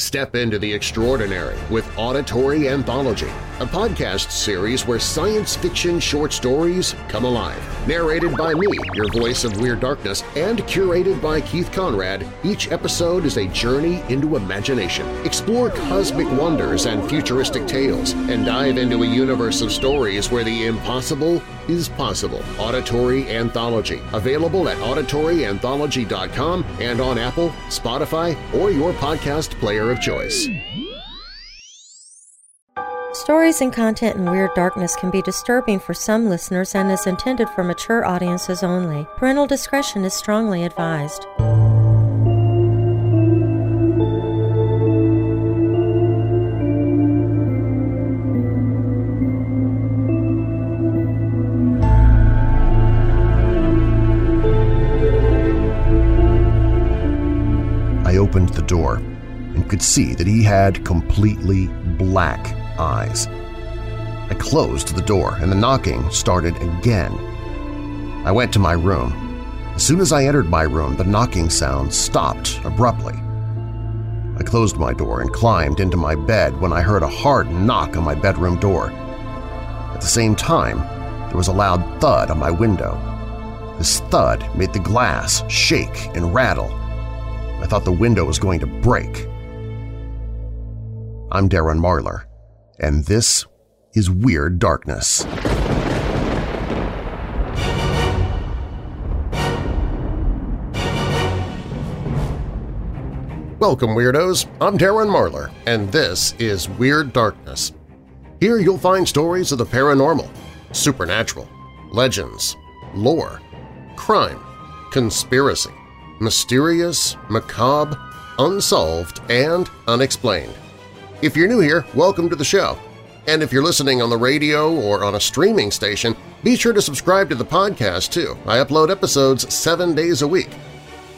Step into the extraordinary with Auditory Anthology, a podcast series where science fiction short stories come alive. Narrated by me, your voice of Weird Darkness, and curated by Keith Conrad, each episode is a journey into imagination. Explore cosmic wonders and futuristic tales, and dive into a universe of stories where the impossible is possible. Auditory Anthology, available at auditoryanthology.com and on Apple, Spotify, or your podcast player of choice. Stories and content in Weird Darkness can be disturbing for some listeners and is intended for mature audiences only. Parental discretion is strongly advised. The door and could see that he had completely black eyes. I closed the door and the knocking started again. I went to my room. As soon as I entered my room, the knocking sound stopped abruptly. I closed my door and climbed into my bed when I heard a hard knock on my bedroom door. At the same time, there was a loud thud on my window. This thud made the glass shake and rattle. I thought the window was going to break. I'm Darren Marlar, and this is Weird Darkness. Welcome, Weirdos! I'm Darren Marlar, and this is Weird Darkness. Here you'll find stories of the paranormal, supernatural, legends, lore, crime, conspiracy, mysterious, macabre, unsolved, and unexplained. If you're new here, welcome to the show. And if you're listening on the radio or on a streaming station, be sure to subscribe to the podcast too. I upload episodes seven days a week.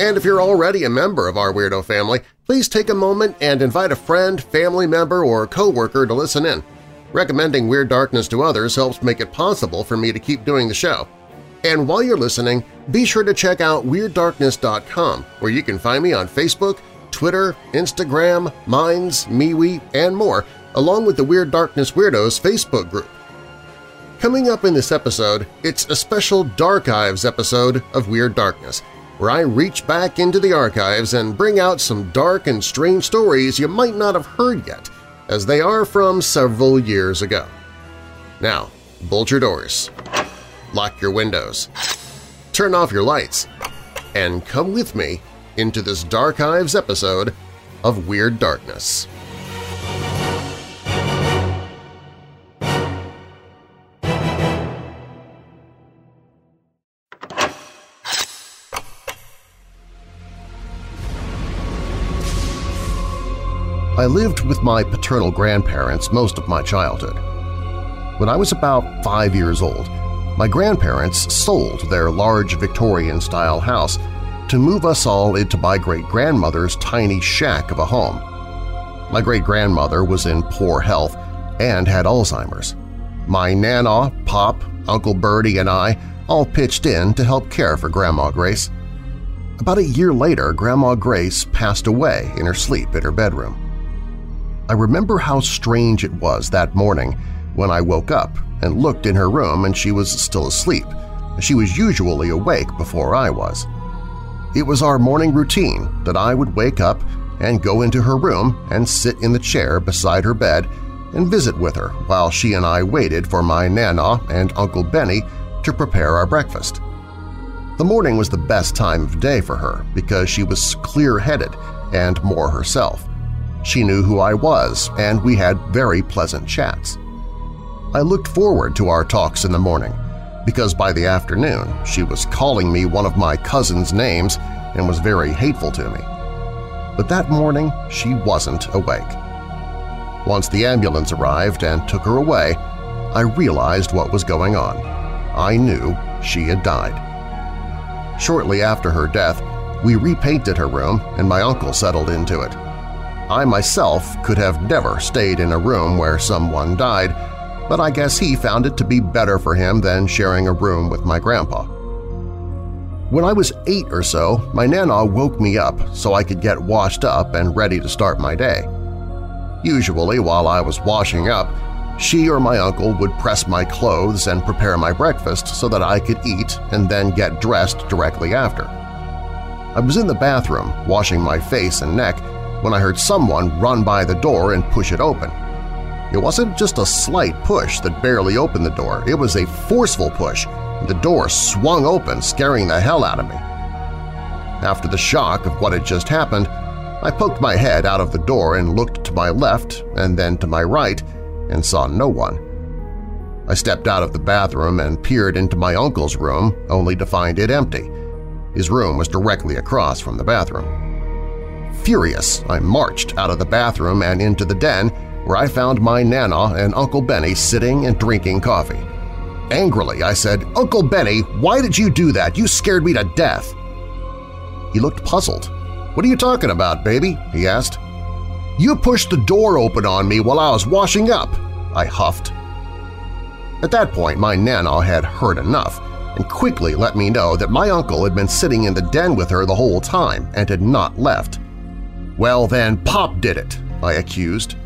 And if you're already a member of our Weirdo family, please take a moment and invite a friend, family member, or coworker to listen in. Recommending Weird Darkness to others helps make it possible for me to keep doing the show. And while you're listening, be sure to check out WeirdDarkness.com, where you can find me on Facebook, Twitter, Instagram, Minds, MeWe, and more, along with the Weird Darkness Weirdos Facebook group. Coming up in this episode, it's a special Darchives episode of Weird Darkness, where I reach back into the archives and bring out some dark and strange stories you might not have heard yet, as they are from several years ago. Now, bolt your doors, lock your windows, turn off your lights, and come with me into this Darchives episode of Weird Darkness. I lived with my paternal grandparents most of my childhood. When I was about five years old, my grandparents sold their large Victorian-style house to move us all into my great-grandmother's tiny shack of a home. My great-grandmother was in poor health and had Alzheimer's. My Nana, Pop, Uncle Bertie, and I all pitched in to help care for Grandma Grace. About a year later, Grandma Grace passed away in her sleep in her bedroom. I remember how strange it was that morning when I woke up and looked in her room and she was still asleep. She was usually awake before I was. It was our morning routine that I would wake up and go into her room and sit in the chair beside her bed and visit with her while she and I waited for my Nana and Uncle Benny to prepare our breakfast. The morning was the best time of day for her because she was clear-headed and more herself. She knew who I was, and we had very pleasant chats. I looked forward to our talks in the morning, because by the afternoon she was calling me one of my cousin's names and was very hateful to me. But that morning she wasn't awake. Once the ambulance arrived and took her away, I realized what was going on. I knew she had died. Shortly after her death, we repainted her room and my uncle settled into it. I myself could have never stayed in a room where someone died, but I guess he found it to be better for him than sharing a room with my grandpa. When I was eight or so, my Nana woke me up so I could get washed up and ready to start my day. Usually, while I was washing up, she or my uncle would press my clothes and prepare my breakfast so that I could eat and then get dressed directly after. I was in the bathroom washing my face and neck when I heard someone run by the door and push it open. It wasn't just a slight push that barely opened the door, it was a forceful push and the door swung open, scaring the hell out of me. After the shock of what had just happened, I poked my head out of the door and looked to my left and then to my right and saw no one. I stepped out of the bathroom and peered into my uncle's room only to find it empty. His room was directly across from the bathroom. Furious, I marched out of the bathroom and into the den where I found my Nana and Uncle Benny sitting and drinking coffee. Angrily, I said, Uncle Benny, why did you do that? You scared me to death. He looked puzzled. What are you talking about, baby? he asked. You pushed the door open on me while I was washing up, I huffed. At that point, my Nana had heard enough and quickly let me know that my uncle had been sitting in the den with her the whole time and had not left. Well then, Pop did it, I accused.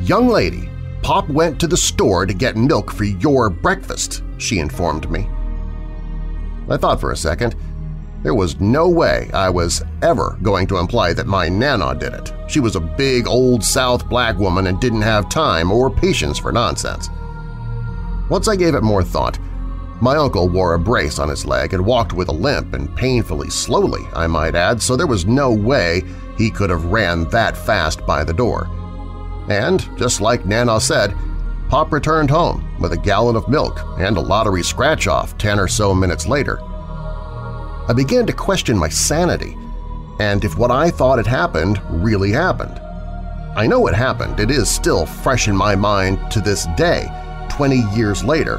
Young lady, Pop went to the store to get milk for your breakfast, she informed me. I thought for a second. There was no way I was ever going to imply that my Nana did it. She was a big old South black woman and didn't have time or patience for nonsense. Once I gave it more thought, my uncle wore a brace on his leg and walked with a limp and painfully slowly, I might add, so there was no way he could have ran that fast by the door. And, just like Nana said, Pop returned home with a gallon of milk and a lottery scratch-off ten or so minutes later. I began to question my sanity and if what I thought had happened really happened. I know it happened, it is still fresh in my mind to this day, 20 years later,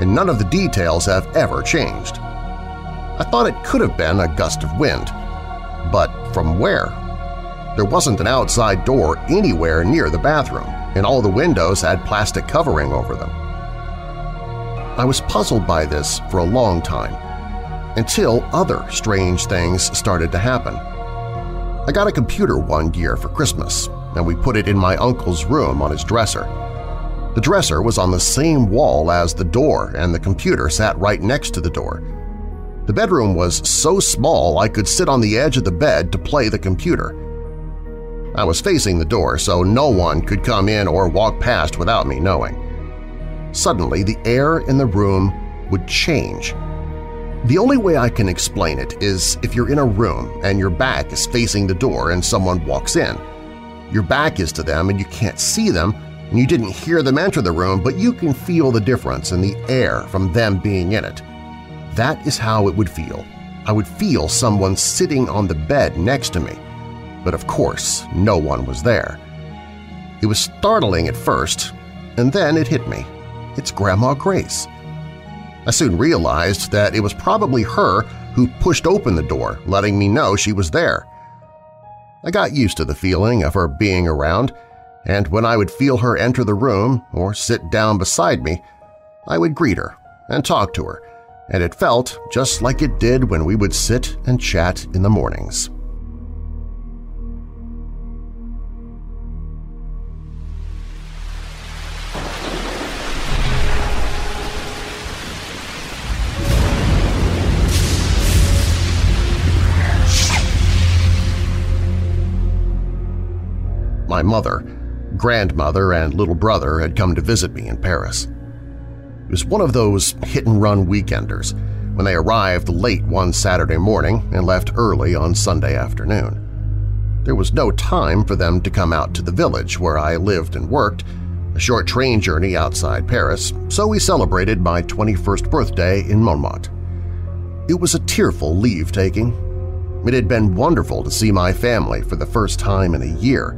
and none of the details have ever changed. I thought it could have been a gust of wind, but from where? There wasn't an outside door anywhere near the bathroom, and all the windows had plastic covering over them. I was puzzled by this for a long time, until other strange things started to happen. I got a computer one year for Christmas, and we put it in my uncle's room on his dresser. The dresser was on the same wall as the door, and the computer sat right next to the door. The bedroom was so small I could sit on the edge of the bed to play the computer. I was facing the door so no one could come in or walk past without me knowing. Suddenly, the air in the room would change. The only way I can explain it is if you're in a room and your back is facing the door and someone walks in. Your back is to them and you can't see them, and you didn't hear them enter the room, but you can feel the difference in the air from them being in it. That is how it would feel. I would feel someone sitting on the bed next to me but of course no one was there. It was startling at first, and then it hit me. It's Grandma Grace. I soon realized that it was probably her who pushed open the door, letting me know she was there. I got used to the feeling of her being around, and when I would feel her enter the room or sit down beside me, I would greet her and talk to her, and it felt just like it did when we would sit and chat in the mornings. My mother, grandmother, and little brother had come to visit me in Paris. It was one of those hit-and-run weekenders when they arrived late one Saturday morning and left early on Sunday afternoon. There was no time for them to come out to the village where I lived and worked, a short train journey outside Paris, so we celebrated my 21st birthday in Montmartre. It was a tearful leave-taking. It had been wonderful to see my family for the first time in a year,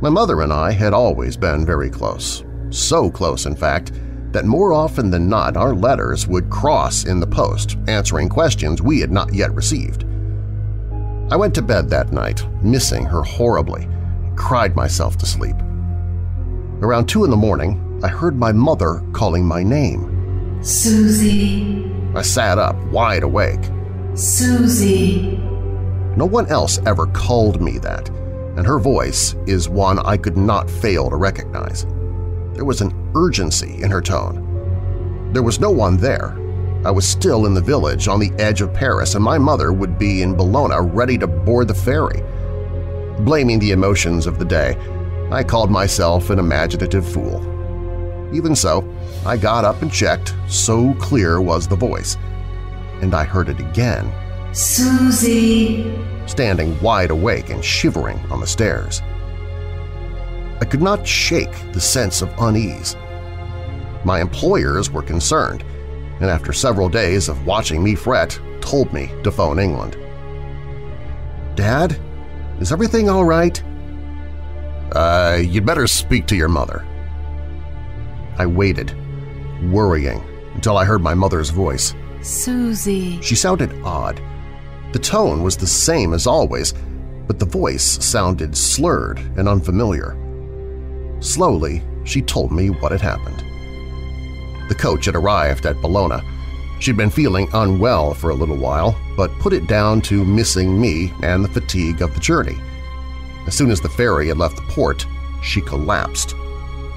my mother and I had always been very close, so close in fact that more often than not our letters would cross in the post, answering questions we had not yet received. I went to bed that night, missing her horribly, and cried myself to sleep. Around 2 in the morning, I heard my mother calling my name. Susie. I sat up, wide awake. Susie. No one else ever called me that, and her voice is one I could not fail to recognize. There was an urgency in her tone. There was no one there. I was still in the village on the edge of Paris, and my mother would be in Boulogne ready to board the ferry. Blaming the emotions of the day, I called myself an imaginative fool. Even so, I got up and checked, so clear was the voice. And I heard it again. Susie! Standing wide awake and shivering on the stairs. I could not shake the sense of unease. My employers were concerned, and after several days of watching me fret, told me to phone England. Dad, is everything all right? Uh, you'd better speak to your mother. I waited, worrying, until I heard my mother's voice. Susie. She sounded odd. The tone was the same as always, but the voice sounded slurred and unfamiliar. Slowly, she told me what had happened. The coach had arrived at Boulogne. She'd been feeling unwell for a little while, but put it down to missing me and the fatigue of the journey. As soon as the ferry had left the port, she collapsed.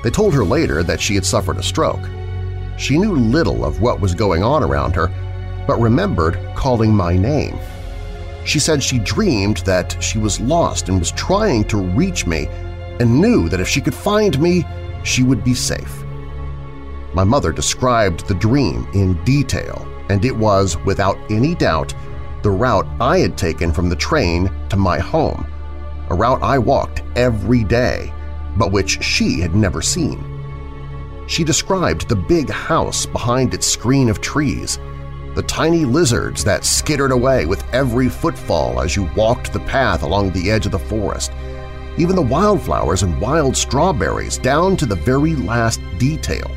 They told her later that she had suffered a stroke. She knew little of what was going on around her, but remembered calling my name. She said she dreamed that she was lost and was trying to reach me and knew that if she could find me, she would be safe. My mother described the dream in detail, and it was, without any doubt, the route I had taken from the train to my home, a route I walked every day, but which she had never seen. She described the big house behind its screen of trees, the tiny lizards that skittered away with every footfall as you walked the path along the edge of the forest, even the wildflowers and wild strawberries down to the very last detail.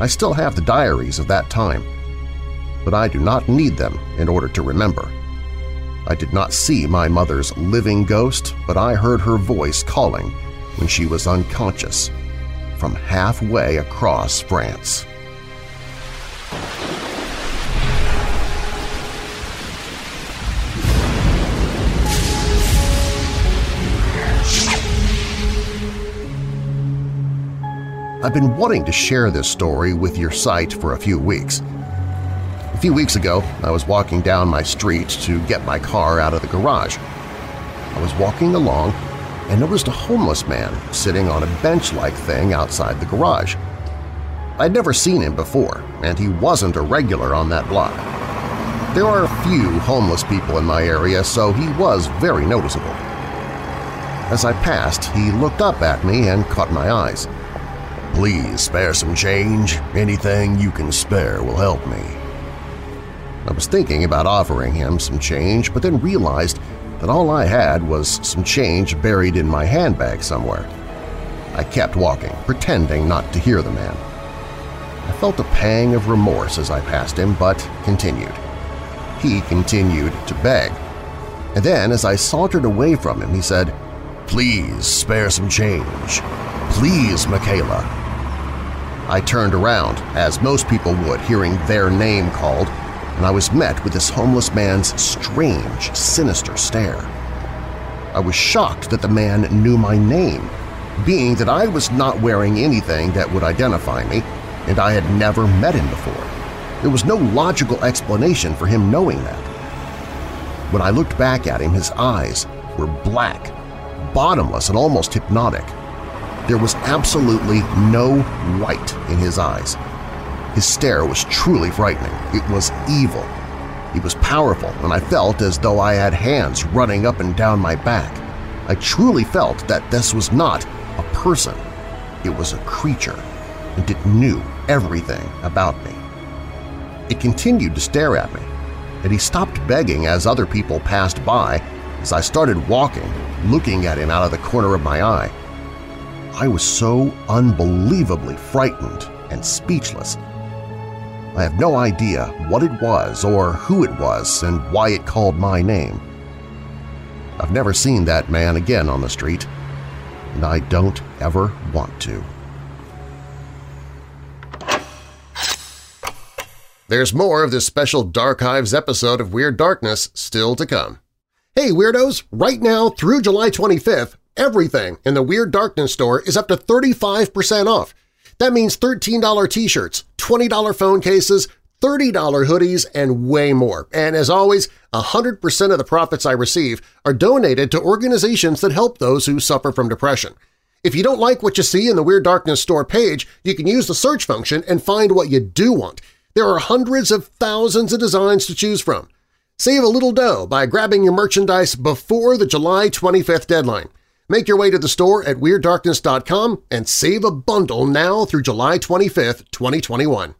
I still have the diaries of that time, but I do not need them in order to remember. I did not see my mother's living ghost, but I heard her voice calling when she was unconscious from halfway across France. I've been wanting to share this story with your site for a few weeks. A few weeks ago, I was walking down my street to get my car out of the garage. I was walking along and noticed a homeless man sitting on a bench-like thing outside the garage. I'd never seen him before, and he wasn't a regular on that block. There are a few homeless people in my area, so he was very noticeable. As I passed, he looked up at me and caught my eyes. Please spare some change. Anything you can spare will help me. I was thinking about offering him some change, but then realized that all I had was some change buried in my handbag somewhere. I kept walking, pretending not to hear the man. I felt a pang of remorse as I passed him, but continued. He continued to beg. And then, as I sauntered away from him, he said, Please spare some change. Please, Michaela. I turned around, as most people would hearing their name called, and I was met with this homeless man's strange, sinister stare. I was shocked that the man knew my name, being that I was not wearing anything that would identify me, and I had never met him before. There was no logical explanation for him knowing that. When I looked back at him, his eyes were black, bottomless and almost hypnotic. There was absolutely no white in his eyes. His stare was truly frightening. It was evil. He was powerful, and I felt as though I had hands running up and down my back. I truly felt that this was not a person. It was a creature, and it knew everything about me. It continued to stare at me, and he stopped begging as other people passed by as I started walking, looking at him out of the corner of my eye. I was so unbelievably frightened and speechless. I have no idea what it was or who it was and why it called my name. I've never seen that man again on the street, and I don't ever want to. There's more of this special Darchives episode of Weird Darkness still to come. Hey Weirdos! Right now through July 25th, everything in the Weird Darkness store is up to 35% off. That means $13 t-shirts, $20 phone cases, $30 hoodies, and way more. And as always, 100% of the profits I receive are donated to organizations that help those who suffer from depression. If you don't like what you see in the Weird Darkness store page, you can use the search function and find what you do want – there are hundreds of thousands of designs to choose from. Save a little dough by grabbing your merchandise before the July 25th deadline. Make your way to the store at WeirdDarkness.com and save a bundle now through July 25th, 2021.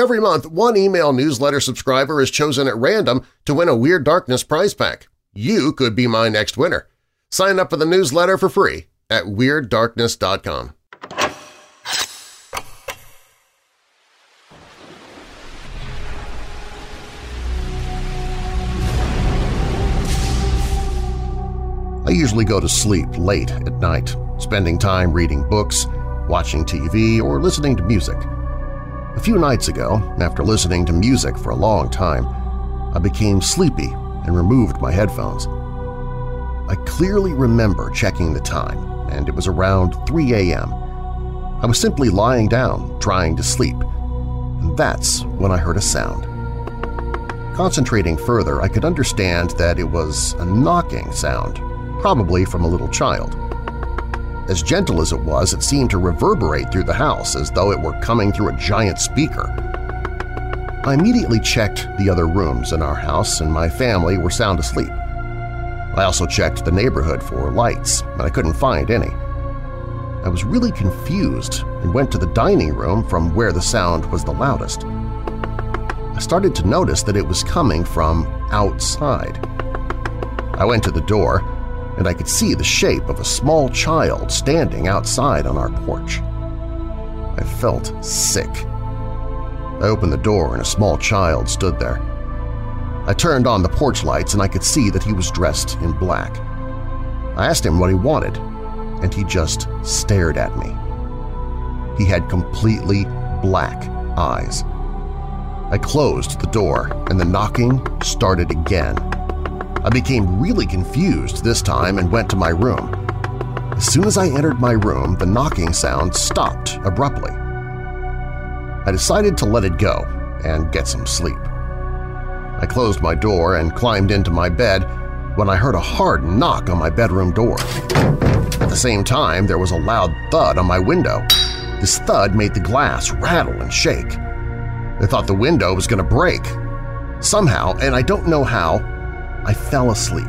Every month, one email newsletter subscriber is chosen at random to win a Weird Darkness prize pack. You could be my next winner. Sign up for the newsletter for free at WeirdDarkness.com. I usually go to sleep late at night, spending time reading books, watching TV, or listening to music. A few nights ago, after listening to music for a long time, I became sleepy and removed my headphones. I clearly remember checking the time, and it was around 3 a.m. I was simply lying down, trying to sleep, and that's when I heard a sound. Concentrating further, I could understand that it was a knocking sound probably from a little child. As gentle as it was, it seemed to reverberate through the house as though it were coming through a giant speaker. I immediately checked the other rooms in our house and my family were sound asleep. I also checked the neighborhood for lights, and I couldn't find any. I was really confused and went to the dining room from where the sound was the loudest. I started to notice that it was coming from outside. I went to the door and I could see the shape of a small child standing outside on our porch. I felt sick. I opened the door and a small child stood there. I turned on the porch lights and I could see that he was dressed in black. I asked him what he wanted, and he just stared at me. He had completely black eyes. I closed the door and the knocking started again. I became really confused this time and went to my room. As soon as I entered my room, the knocking sound stopped abruptly. I decided to let it go and get some sleep. I closed my door and climbed into my bed when I heard a hard knock on my bedroom door. At the same time, there was a loud thud on my window. This thud made the glass rattle and shake. I thought the window was going to break. Somehow, and I don't know how, I fell asleep.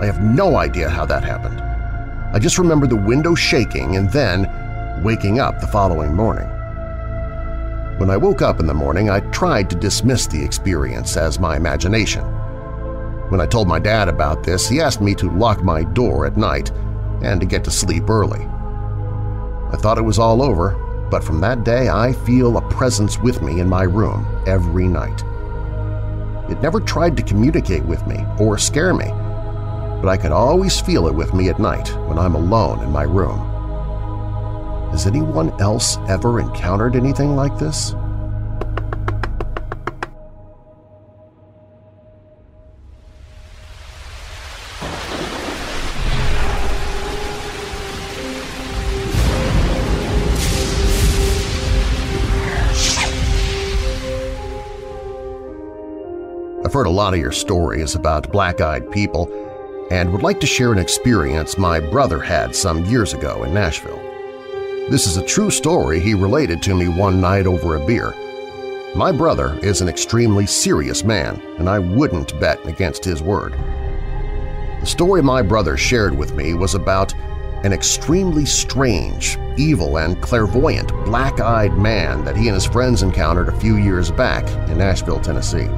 I have no idea how that happened. I just remember the window shaking and then waking up the following morning. When I woke up in the morning, I tried to dismiss the experience as my imagination. When I told my dad about this, he asked me to lock my door at night and to get to sleep early. I thought it was all over, but from that day I feel a presence with me in my room every night. It never tried to communicate with me or scare me, but I could always feel it with me at night when I'm alone in my room. Has anyone else ever encountered anything like this? I've heard a lot of your stories about black-eyed people and would like to share an experience my brother had some years ago in Nashville. This is a true story he related to me one night over a beer. My brother is an extremely serious man, and I wouldn't bet against his word. The story my brother shared with me was about an extremely strange, evil, and clairvoyant black-eyed man that he and his friends encountered a few years back in Nashville, Tennessee.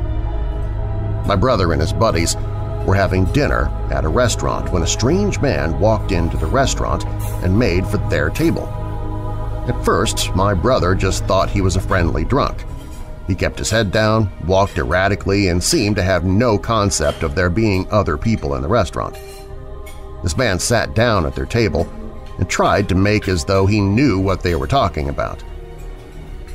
My brother and his buddies were having dinner at a restaurant when a strange man walked into the restaurant and made for their table. At first, my brother just thought he was a friendly drunk. He kept his head down, walked erratically, and seemed to have no concept of there being other people in the restaurant. This man sat down at their table and tried to make as though he knew what they were talking about.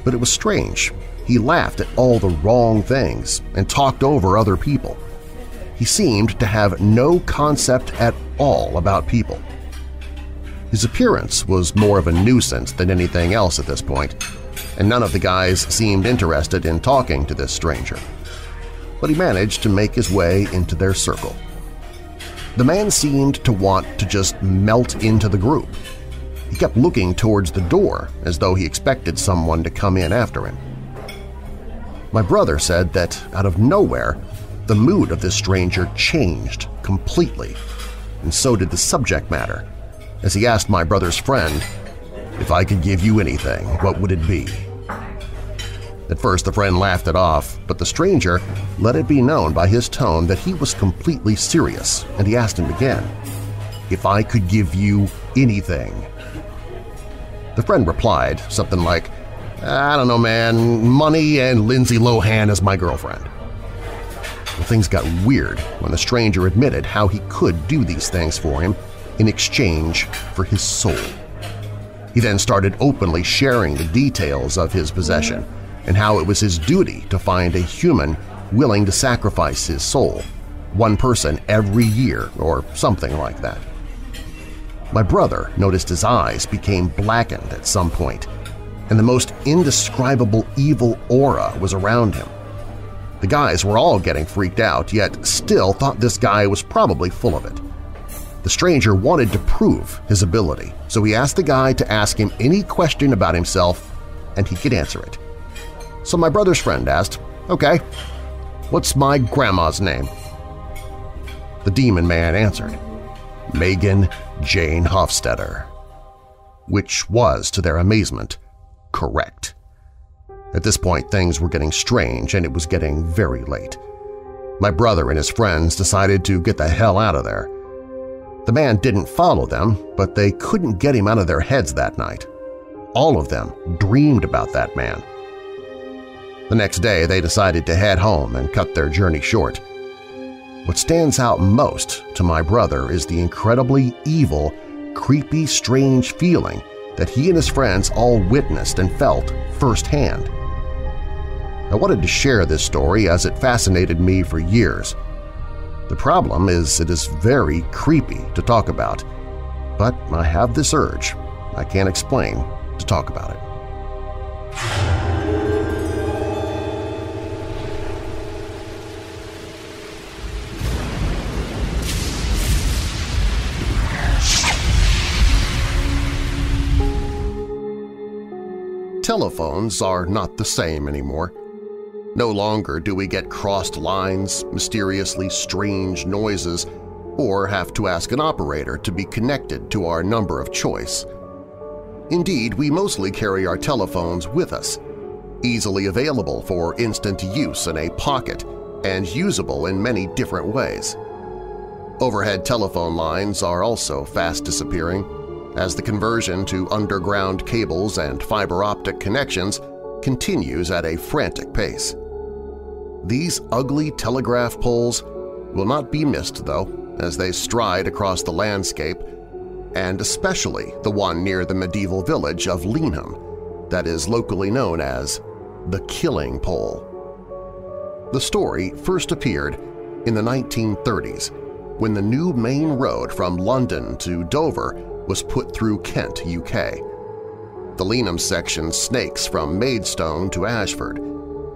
But it was strange. He laughed at all the wrong things and talked over other people. He seemed to have no concept at all about people. His appearance was more of a nuisance than anything else at this point, and none of the guys seemed interested in talking to this stranger. But he managed to make his way into their circle. The man seemed to want to just melt into the group. He kept looking towards the door as though he expected someone to come in after him. My brother said that, out of nowhere, the mood of this stranger changed completely, and so did the subject matter, as he asked my brother's friend, if I could give you anything, what would it be? At first the friend laughed it off, but the stranger let it be known by his tone that he was completely serious, and he asked him again, if I could give you anything. The friend replied something like, I don't know, man, money and Lindsay Lohan as my girlfriend. Well, things got weird when the stranger admitted how he could do these things for him in exchange for his soul. He then started openly sharing the details of his possession and how it was his duty to find a human willing to sacrifice his soul, one person every year or something like that. My brother noticed his eyes became blackened at some point, and the most indescribable evil aura was around him. The guys were all getting freaked out, yet still thought this guy was probably full of it. The stranger wanted to prove his ability, so he asked the guy to ask him any question about himself and he could answer it. So my brother's friend asked, Okay, what's my grandma's name? The demon man answered, Megan Jane Hofstetter, which was, to their amazement, correct. At this point, things were getting strange and it was getting very late. My brother and his friends decided to get the hell out of there. The man didn't follow them, but they couldn't get him out of their heads that night. All of them dreamed about that man. The next day, they decided to head home and cut their journey short. What stands out most to my brother is the incredibly evil, creepy, strange feeling that he and his friends all witnessed and felt firsthand. I wanted to share this story as it fascinated me for years. The problem is it is very creepy to talk about, but I have this urge, I can't explain, to talk about it. Telephones are not the same anymore. No longer do we get crossed lines, mysteriously strange noises, or have to ask an operator to be connected to our number of choice. Indeed, we mostly carry our telephones with us, easily available for instant use in a pocket and usable in many different ways. Overhead telephone lines are also fast disappearing, as the conversion to underground cables and fiber optic connections continues at a frantic pace. These ugly telegraph poles will not be missed, though, as they stride across the landscape, and especially the one near the medieval village of Lenham that is locally known as the Killing Pole. The story first appeared in the 1930s when the new main road from London to Dover was put through Kent, UK. The Lenham section snakes from Maidstone to Ashford,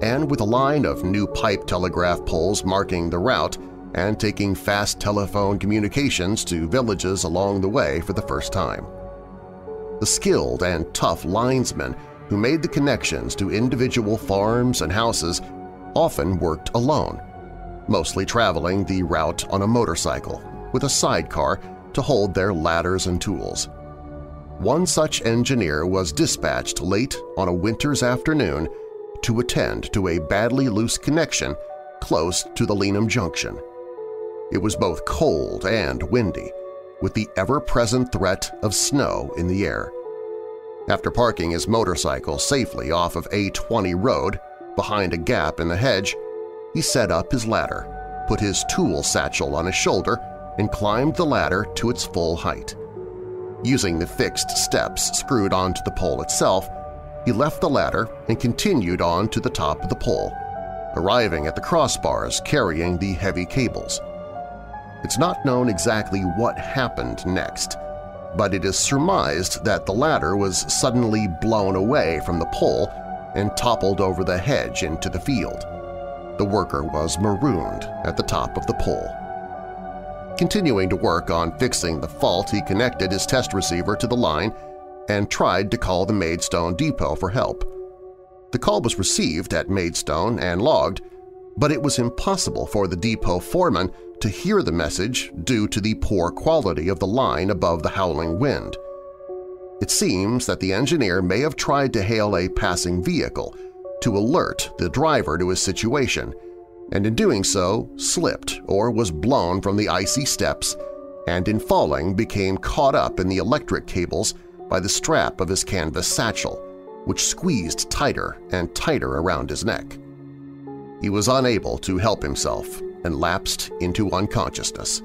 and with a line of new pipe telegraph poles marking the route and taking fast telephone communications to villages along the way for the first time. The skilled and tough linesmen who made the connections to individual farms and houses often worked alone, mostly traveling the route on a motorcycle, with a sidecar to hold their ladders and tools. One such engineer was dispatched late on a winter's afternoon to attend to a badly loose connection close to the Lenham Junction. It was both cold and windy, with the ever-present threat of snow in the air. After parking his motorcycle safely off of A20 Road behind a gap in the hedge, he set up his ladder, put his tool satchel on his shoulder, and climbed the ladder to its full height. Using the fixed steps screwed onto the pole itself, He left the ladder and continued on to the top of the pole, arriving at the crossbars carrying the heavy cables. It's not known exactly what happened next, but it is surmised that the ladder was suddenly blown away from the pole and toppled over the hedge into the field. The worker was marooned at the top of the pole. Continuing to work on fixing the fault, he connected his test receiver to the line and tried to call the Maidstone Depot for help. The call was received at Maidstone and logged, but it was impossible for the depot foreman to hear the message due to the poor quality of the line above the howling wind. It seems that the engineer may have tried to hail a passing vehicle to alert the driver to his situation, and in doing so slipped or was blown from the icy steps and in falling became caught up in the electric cables by the strap of his canvas satchel, which squeezed tighter and tighter around his neck. He was unable to help himself and lapsed into unconsciousness.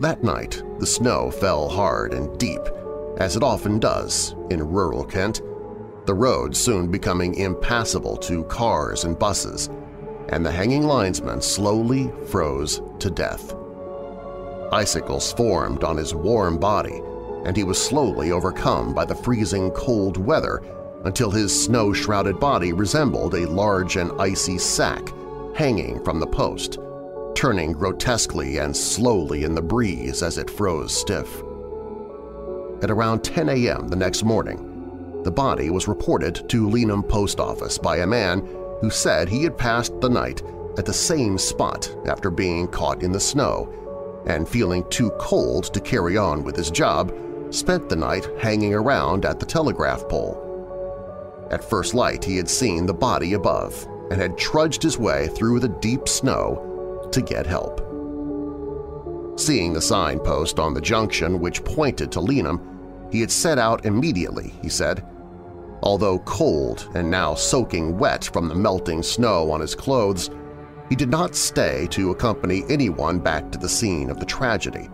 That night, the snow fell hard and deep, as it often does in rural Kent, the road soon becoming impassable to cars and buses, and the hanging linesman slowly froze to death. Icicles formed on his warm body, and he was slowly overcome by the freezing cold weather until his snow-shrouded body resembled a large and icy sack hanging from the post, turning grotesquely and slowly in the breeze as it froze stiff. At around 10 a.m. the next morning, the body was reported to Lenham Post Office by a man who said he had passed the night at the same spot after being caught in the snow and feeling too cold to carry on with his job, spent the night hanging around at the telegraph pole. At first light he had seen the body above and had trudged his way through the deep snow to get help. Seeing the signpost on the junction which pointed to Lenham, he had set out immediately, he said. Although cold and now soaking wet from the melting snow on his clothes, he did not stay to accompany anyone back to the scene of the tragedy,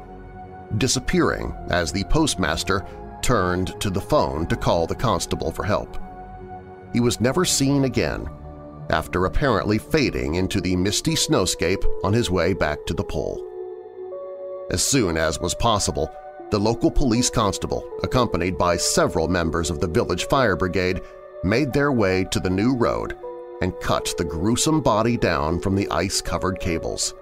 disappearing as the postmaster turned to the phone to call the constable for help. He was never seen again after apparently fading into the misty snowscape on his way back to the pole. As soon as was possible, the local police constable, accompanied by several members of the village fire brigade, made their way to the new road and cut the gruesome body down from the ice-covered cables.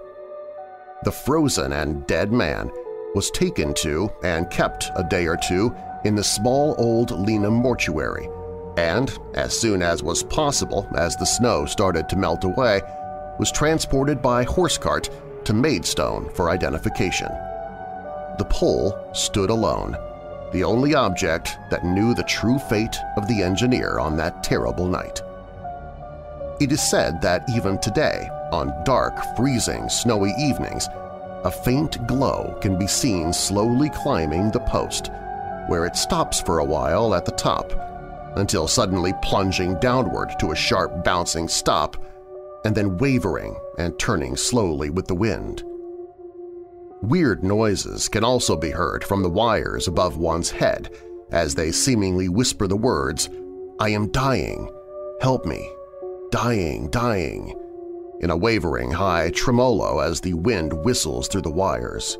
The frozen and dead man was taken to and kept a day or two in the small old Lena mortuary, and, as soon as was possible as the snow started to melt away, was transported by horse cart to Maidstone for identification. The pole stood alone, the only object that knew the true fate of the engineer on that terrible night. It is said that even today, on dark, freezing, snowy evenings, a faint glow can be seen slowly climbing the post, where it stops for a while at the top until suddenly plunging downward to a sharp bouncing stop and then wavering and turning slowly with the wind. Weird noises can also be heard from the wires above one's head as they seemingly whisper the words, I am dying, help me, dying, dying, in a wavering high tremolo as the wind whistles through the wires.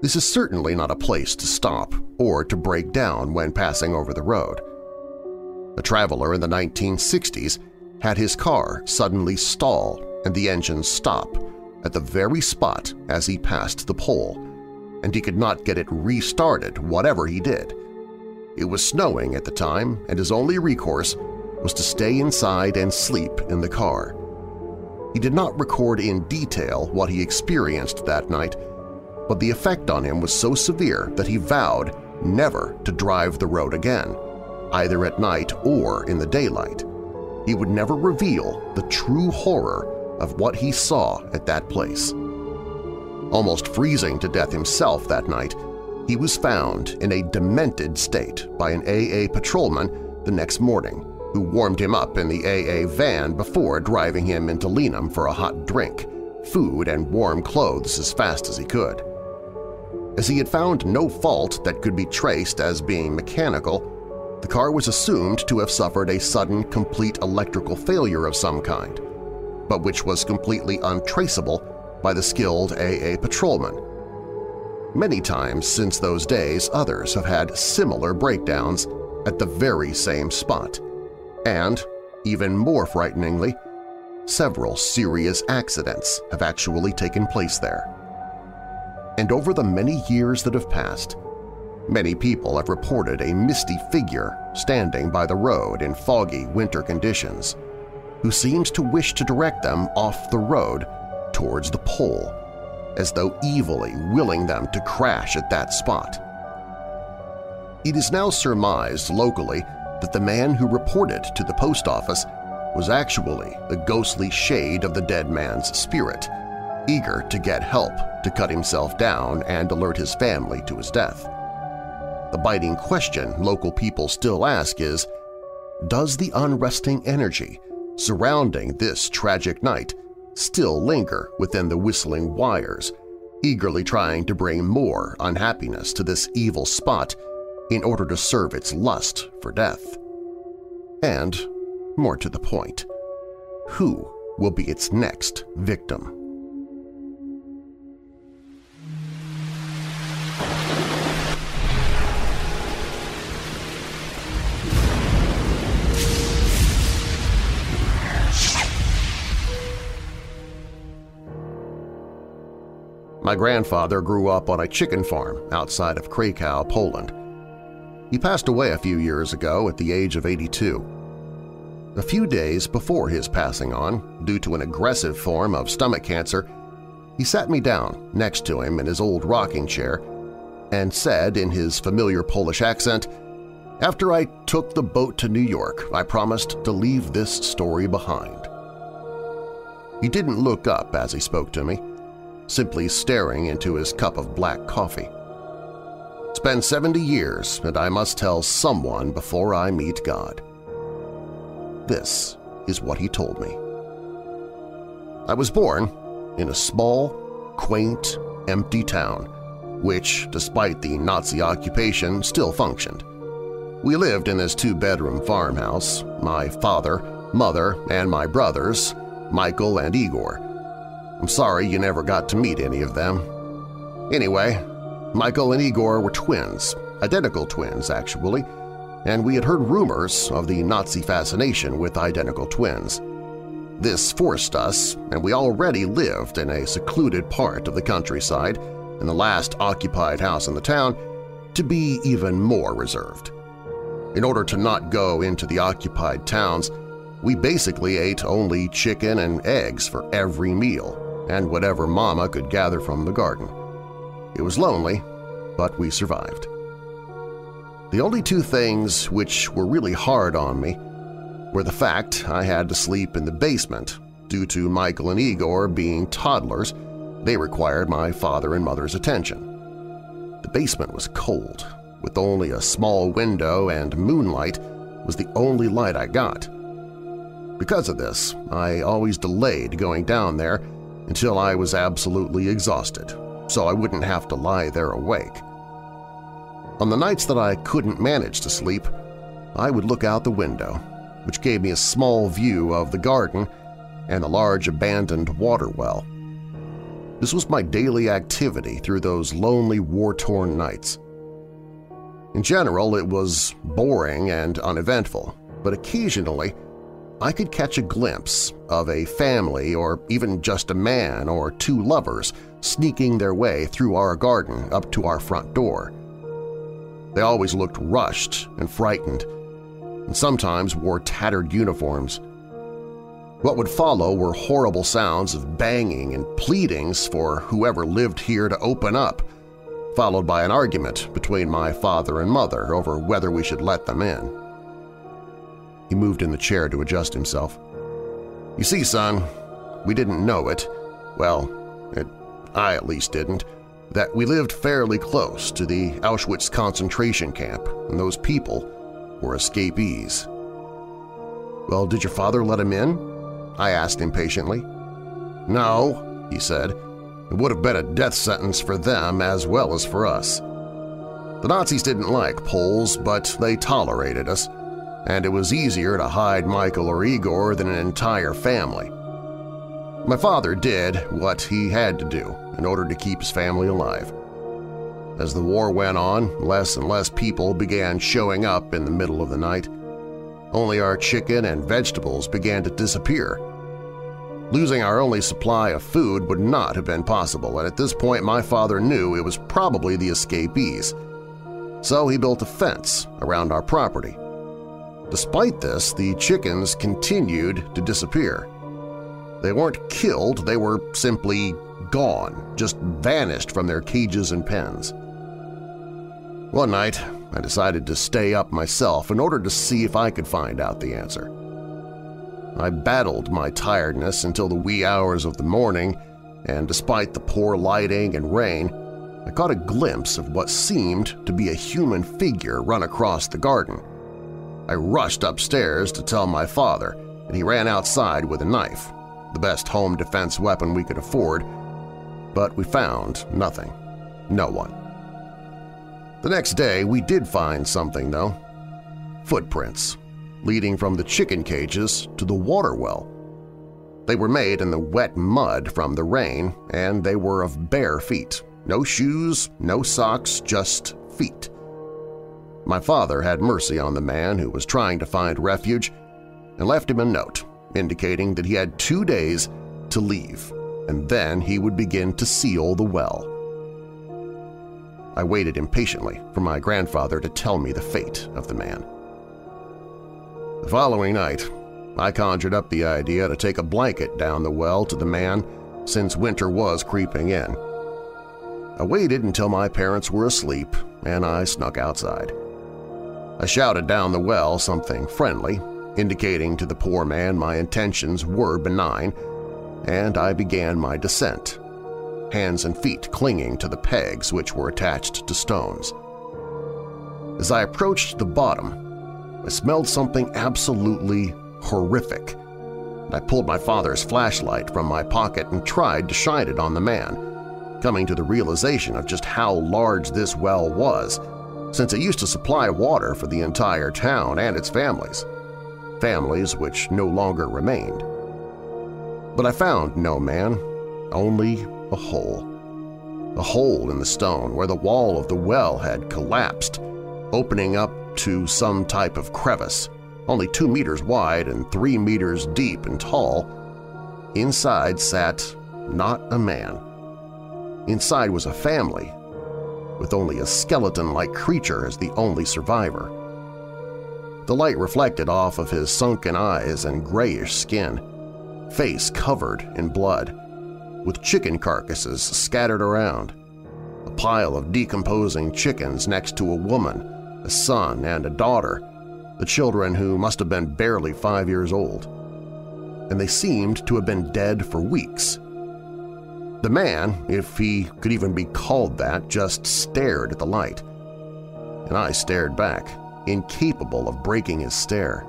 This is certainly not a place to stop or to break down when passing over the road. A traveler in the 1960s had his car suddenly stall and the engine stop at the very spot as he passed the pole, and he could not get it restarted whatever he did. It was snowing at the time, and his only recourse was to stay inside and sleep in the car. He did not record in detail what he experienced that night, but the effect on him was so severe that he vowed never to drive the road again either at night or in the daylight. He would never reveal the true horror of what he saw at that place. Almost freezing to death himself that night, he was found in a demented state by an AA patrolman the next morning who warmed him up in the AA van before driving him into Lenham for a hot drink, food, and warm clothes as fast as he could. As he had found no fault that could be traced as being mechanical, The car was assumed to have suffered a sudden complete electrical failure of some kind, but which was completely untraceable by the skilled AA patrolman. Many times since those days others have had similar breakdowns at the very same spot, and, even more frighteningly, several serious accidents have actually taken place there. And over the many years that have passed, many people have reported a misty figure standing by the road in foggy winter conditions who seems to wish to direct them off the road towards the pole, as though evilly willing them to crash at that spot. It is now surmised locally that the man who reported to the post office was actually the ghostly shade of the dead man's spirit, eager to get help to cut himself down and alert his family to his death. The biting question local people still ask is, does the unresting energy surrounding this tragic night still linger within the whistling wires, eagerly trying to bring more unhappiness to this evil spot in order to serve its lust for death? And more to the point, who will be its next victim? My grandfather grew up on a chicken farm outside of Krakow, Poland. He passed away a few years ago at the age of 82. A few days before his passing on, due to an aggressive form of stomach cancer, he sat me down next to him in his old rocking chair and said in his familiar Polish accent, After I took the boat to New York, I promised to leave this story behind. He didn't look up as he spoke to me, simply staring into his cup of black coffee. It's been 70 years and I must tell someone before I meet God. This is what he told me. I was born in a small, quaint, empty town, which, despite the Nazi occupation, still functioned. We lived in this two-bedroom farmhouse, my father, mother, and my brothers, Michael and Igor. I'm sorry you never got to meet any of them. Anyway, Michael and Igor were twins, identical twins actually, and we had heard rumors of the Nazi fascination with identical twins. This forced us, and we already lived in a secluded part of the countryside, in the last occupied house in the town, to be even more reserved. In order to not go into the occupied towns, we basically ate only chicken and eggs for every meal and whatever Mama could gather from the garden. It was lonely, but we survived. The only two things which were really hard on me were the fact I had to sleep in the basement due to Michael and Igor being toddlers they required my father and mother's attention. The basement was cold, with only a small window and moonlight was the only light I got. Because of this, I always delayed going down there until I was absolutely exhausted, so I wouldn't have to lie there awake. On the nights that I couldn't manage to sleep, I would look out the window, which gave me a small view of the garden and a large abandoned water well. This was my daily activity through those lonely war-torn nights. In general, it was boring and uneventful, but occasionally I could catch a glimpse of a family or even just a man or two lovers sneaking their way through our garden up to our front door. They always looked rushed and frightened, and sometimes wore tattered uniforms. What would follow were horrible sounds of banging and pleadings for whoever lived here to open up, followed by an argument between my father and mother over whether we should let them in. He moved in the chair to adjust himself. You see, son, we didn't know it. Well, it, I at least didn't that we lived fairly close to the Auschwitz concentration camp, and those people were escapees. Well, did your father let him in? I asked impatiently. No, he said. It would have been a death sentence for them as well as for us. The Nazis didn't like Poles, but they tolerated us, and it was easier to hide Michael or Igor than an entire family. My father did what he had to do in order to keep his family alive. As the war went on, less and less people began showing up in the middle of the night. Only our chicken and vegetables began to disappear. Losing our only supply of food would not have been possible, and at this point my father knew it was probably the escapees. So he built a fence around our property. Despite this, the chickens continued to disappear. They weren't killed, they were simply gone, just vanished from their cages and pens. One night, I decided to stay up myself in order to see if I could find out the answer. I battled my tiredness until the wee hours of the morning, and despite the poor lighting and rain, I caught a glimpse of what seemed to be a human figure run across the garden. I rushed upstairs to tell my father, and he ran outside with a knife, the best home defense weapon we could afford, but we found nothing, no one. The next day we did find something, though. Footprints, leading from the chicken cages to the water well. They were made in the wet mud from the rain, and they were of bare feet. No shoes, no socks, just feet. My father had mercy on the man who was trying to find refuge and left him a note indicating that he had two days to leave, and then he would begin to seal the well. I waited impatiently for my grandfather to tell me the fate of the man. The following night, I conjured up the idea to take a blanket down the well to the man since winter was creeping in. I waited until my parents were asleep and I snuck outside. I shouted down the well something friendly, indicating to the poor man my intentions were benign, and I began my descent, hands and feet clinging to the pegs which were attached to stones. As I approached the bottom, I smelled something absolutely horrific. I pulled my father's flashlight from my pocket and tried to shine it on the man, coming to the realization of just how large this well was, since it used to supply water for the entire town and its families, families which no longer remained. But I found no man, only a hole. A hole in the stone where the wall of the well had collapsed, opening up to some type of crevice, only two meters wide and three meters deep and tall. Inside sat not a man. Inside was a family, with only a skeleton-like creature as the only survivor. The light reflected off of his sunken eyes and grayish skin, face covered in blood, with chicken carcasses scattered around, a pile of decomposing chickens next to a woman, a son, and a daughter, the children who must have been barely five years old. And they seemed to have been dead for weeks. The man, if he could even be called that, just stared at the light. And I stared back, incapable of breaking his stare.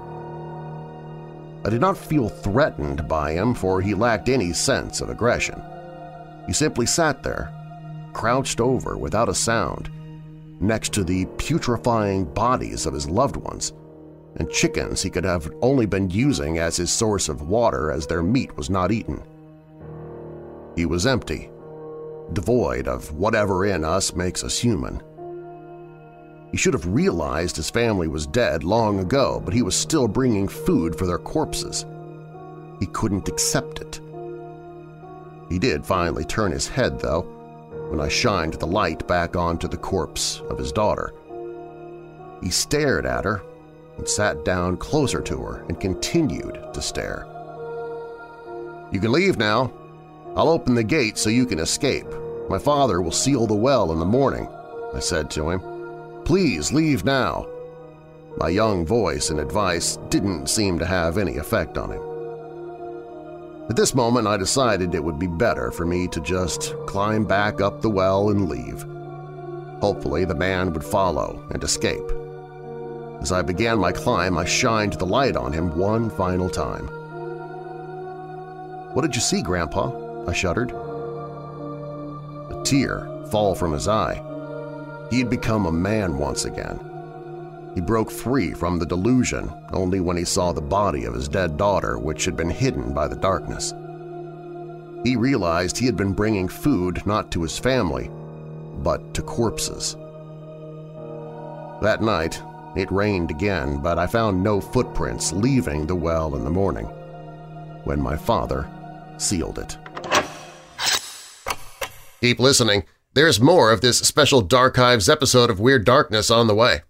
I did not feel threatened by him, for he lacked any sense of aggression. He simply sat there, crouched over without a sound, next to the putrefying bodies of his loved ones, and chickens he could have only been using as his source of water as their meat was not eaten. He was empty, devoid of whatever in us makes us human. He should have realized his family was dead long ago, but he was still bringing food for their corpses. He couldn't accept it. He did finally turn his head, though, when I shined the light back onto the corpse of his daughter. He stared at her and sat down closer to her and continued to stare. You can leave now. I'll open the gate so you can escape. My father will seal the well in the morning, I said to him. Please leave now. My young voice and advice didn't seem to have any effect on him. At this moment I decided it would be better for me to just climb back up the well and leave. Hopefully the man would follow and escape. As I began my climb, I shined the light on him one final time. "'What did you see, Grandpa?' I shuddered. A tear fall from his eye. He had become a man once again. He broke free from the delusion only when he saw the body of his dead daughter which had been hidden by the darkness. He realized he had been bringing food not to his family, but to corpses. That night, it rained again, but I found no footprints leaving the well in the morning, when my father sealed it. Keep listening. There's more of this special Darchives episode of Weird Darkness on the way.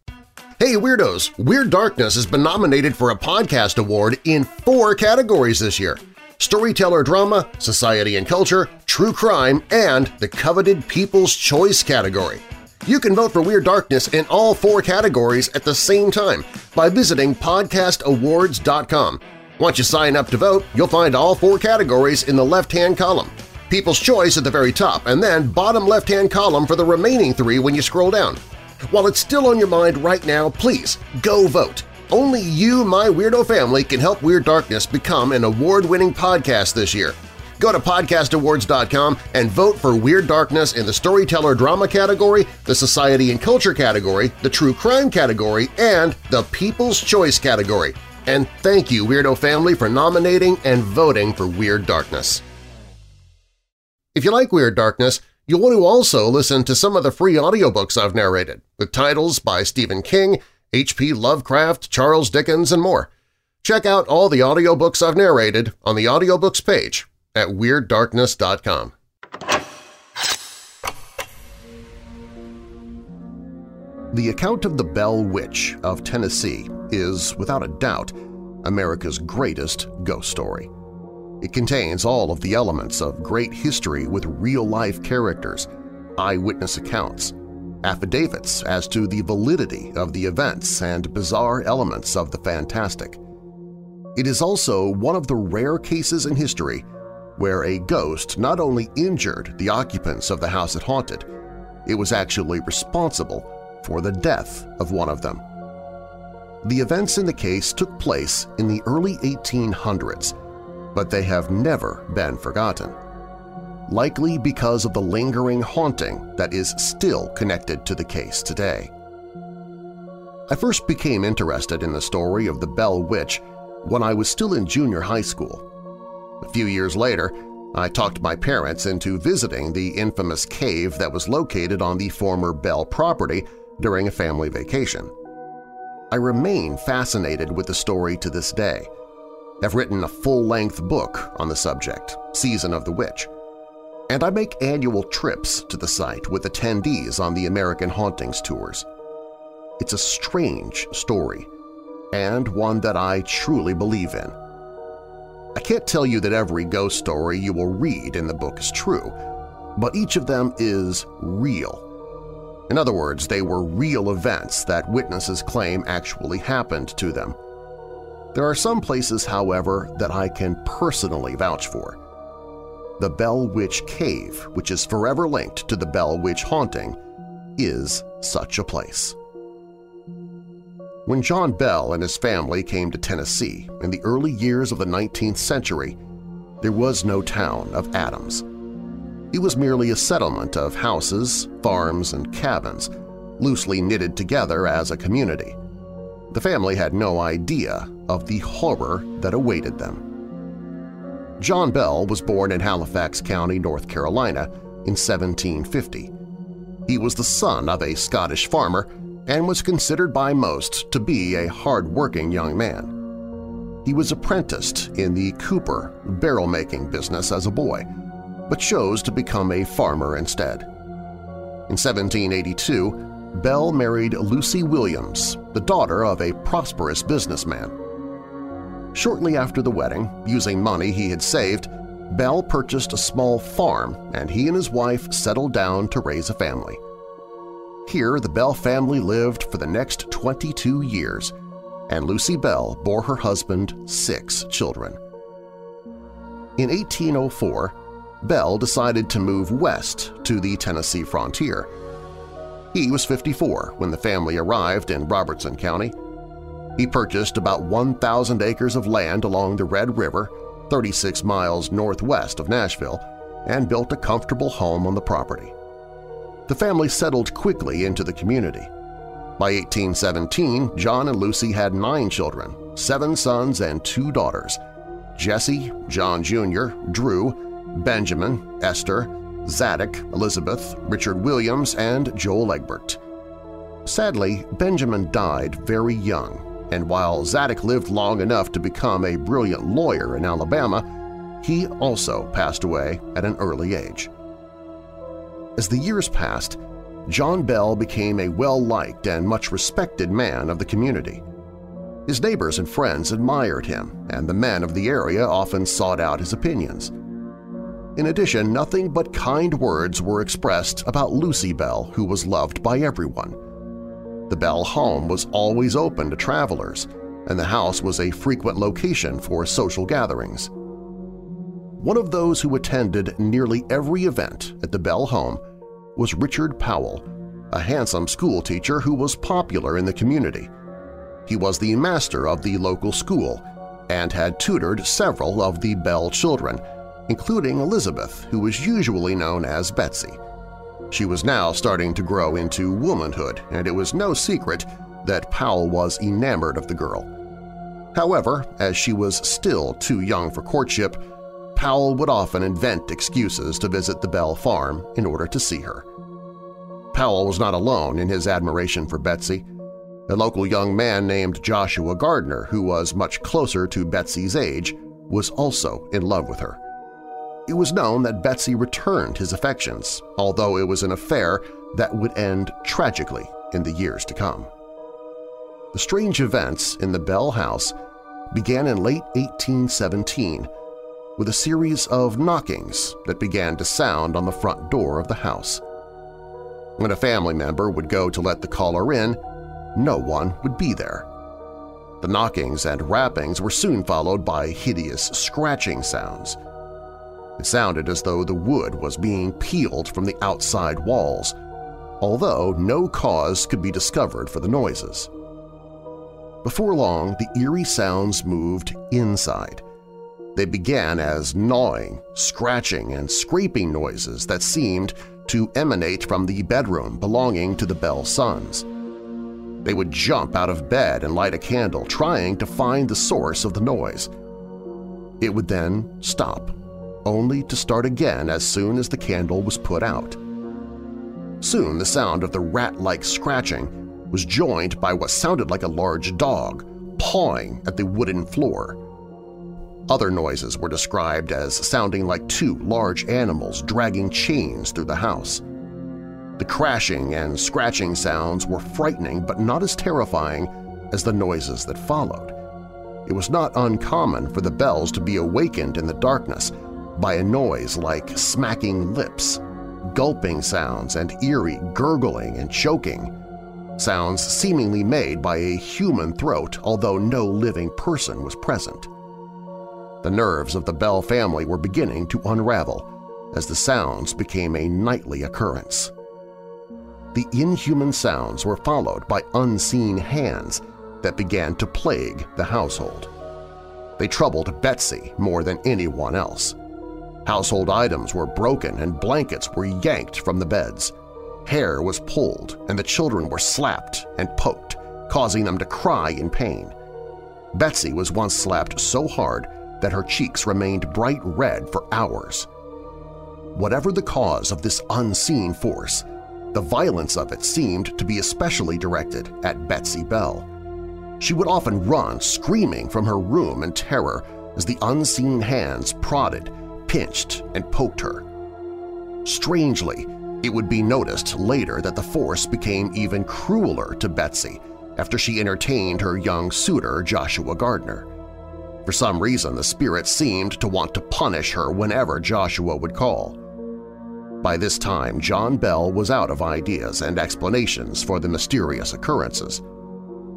Hey Weirdos! Weird Darkness has been nominated for a podcast award in four categories this year – Storyteller Drama, Society and Culture, True Crime, and the coveted People's Choice category. You can vote for Weird Darkness in all four categories at the same time by visiting podcastawards.com. Once you sign up to vote, you'll find all four categories in the left-hand column. People's Choice at the very top, and then bottom left-hand column for the remaining three when you scroll down. While it's still on your mind right now, please go vote. Only you, my weirdo family, can help Weird Darkness become an award-winning podcast this year. Go to podcastawards.com and vote for Weird Darkness in the Storyteller Drama category, the Society and Culture category, the True Crime category, and the People's Choice category. And thank you, Weirdo family, for nominating and voting for Weird Darkness. If you like Weird Darkness, you'll want to also listen to some of the free audiobooks I've narrated, with titles by Stephen King, H.P. Lovecraft, Charles Dickens, and more. Check out all the audiobooks I've narrated on the audiobooks page at WeirdDarkness.com. The account of the Bell Witch of Tennessee is, without a doubt, America's greatest ghost story. It contains all of the elements of great history with real-life characters, eyewitness accounts, affidavits as to the validity of the events and bizarre elements of the fantastic. It is also one of the rare cases in history where a ghost not only injured the occupants of the house it haunted, it was actually responsible for the death of one of them. The events in the case took place in the early 1800s, but they have never been forgotten, likely because of the lingering haunting that is still connected to the case today. I first became interested in the story of the Bell Witch when I was still in junior high school. A few years later, I talked my parents into visiting the infamous cave that was located on the former Bell property during a family vacation. I remain fascinated with the story to this day, have written a full-length book on the subject, Season of the Witch, and I make annual trips to the site with attendees on the American Hauntings tours. It's a strange story, and one that I truly believe in. I can't tell you that every ghost story you will read in the book is true, but each of them is real. In other words, they were real events that witnesses claim actually happened to them. There are some places, however, that I can personally vouch for. The Bell Witch Cave, which is forever linked to the Bell Witch haunting, is such a place. When John Bell and his family came to Tennessee in the early years of the 19th century, there was no town of Adams. It was merely a settlement of houses, farms, and cabins, loosely knitted together as a community. The family had no idea of the horror that awaited them. John Bell was born in Halifax County, North Carolina in 1750. He was the son of a Scottish farmer and was considered by most to be a hard-working young man. He was apprenticed in the cooper barrel-making business as a boy, but chose to become a farmer instead. In 1782, Bell married Lucy Williams, the daughter of a prosperous businessman. Shortly after the wedding, using money he had saved, Bell purchased a small farm and he and his wife settled down to raise a family. Here the Bell family lived for the next 22 years, and Lucy Bell bore her husband six children. In 1804, Bell decided to move west to the Tennessee frontier. He was 54 when the family arrived in Robertson County. He purchased about 1,000 acres of land along the Red River, 36 miles northwest of Nashville, and built a comfortable home on the property. The family settled quickly into the community. By 1817, John and Lucy had nine children, seven sons and two daughters – Jesse, John Jr., Drew, Benjamin, Esther, Zadok, Elizabeth, Richard Williams, and Joel Egbert. Sadly, Benjamin died very young, and while Zadok lived long enough to become a brilliant lawyer in Alabama, he also passed away at an early age. As the years passed, John Bell became a well-liked and much respected man of the community. His neighbors and friends admired him, and the men of the area often sought out his opinions. In addition, nothing but kind words were expressed about Lucy Bell, who was loved by everyone. The Bell home was always open to travelers, and the house was a frequent location for social gatherings. One of those who attended nearly every event at the Bell home was Richard Powell, a handsome schoolteacher who was popular in the community. He was the master of the local school and had tutored several of the Bell children, including Elizabeth, who was usually known as Betsy. She was now starting to grow into womanhood, and it was no secret that Powell was enamored of the girl. However, as she was still too young for courtship, Powell would often invent excuses to visit the Bell farm in order to see her. Powell was not alone in his admiration for Betsy. A local young man named Joshua Gardner, who was much closer to Betsy's age, was also in love with her. It was known that Betsy returned his affections, although it was an affair that would end tragically in the years to come. The strange events in the Bell house began in late 1817 with a series of knockings that began to sound on the front door of the house. When a family member would go to let the caller in, no one would be there. The knockings and rappings were soon followed by hideous scratching sounds. It sounded as though the wood was being peeled from the outside walls, although no cause could be discovered for the noises. Before long, the eerie sounds moved inside, they began as gnawing, scratching, and scraping noises that seemed to emanate from the bedroom belonging to the Bell sons. They would jump out of bed and light a candle, trying to find the source of the noise. It would then stop, only to start again as soon as the candle was put out. Soon the sound of the rat-like scratching was joined by what sounded like a large dog pawing at the wooden floor. Other noises were described as sounding like two large animals dragging chains through the house. The crashing and scratching sounds were frightening but not as terrifying as the noises that followed. It was not uncommon for the bells to be awakened in the darkness by a noise like smacking lips, gulping sounds, and eerie gurgling and choking, sounds seemingly made by a human throat although no living person was present. The nerves of the Bell family were beginning to unravel as the sounds became a nightly occurrence. The inhuman sounds were followed by unseen hands that began to plague the household. They troubled Betsy more than anyone else. Household items were broken and blankets were yanked from the beds. Hair was pulled and the children were slapped and poked, causing them to cry in pain. Betsy was once slapped so hard that her cheeks remained bright red for hours. Whatever the cause of this unseen force, the violence of it seemed to be especially directed at Betsy Bell. She would often run screaming from her room in terror as the unseen hands prodded, pinched, and poked her. Strangely, it would be noticed later that the force became even crueler to Betsy after she entertained her young suitor Joshua Gardner. For some reason, the spirit seemed to want to punish her whenever Joshua would call. By this time, John Bell was out of ideas and explanations for the mysterious occurrences.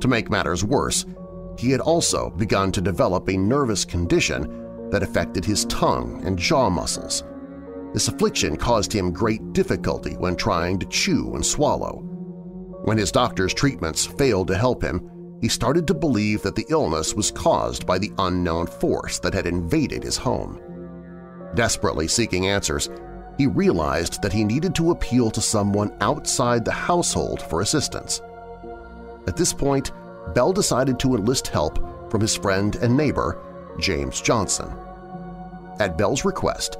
To make matters worse, he had also begun to develop a nervous condition that affected his tongue and jaw muscles. This affliction caused him great difficulty when trying to chew and swallow. When his doctor's treatments failed to help him, he started to believe that the illness was caused by the unknown force that had invaded his home. Desperately seeking answers, he realized that he needed to appeal to someone outside the household for assistance. At this point, Bell decided to enlist help from his friend and neighbor, James Johnson. At Bell's request,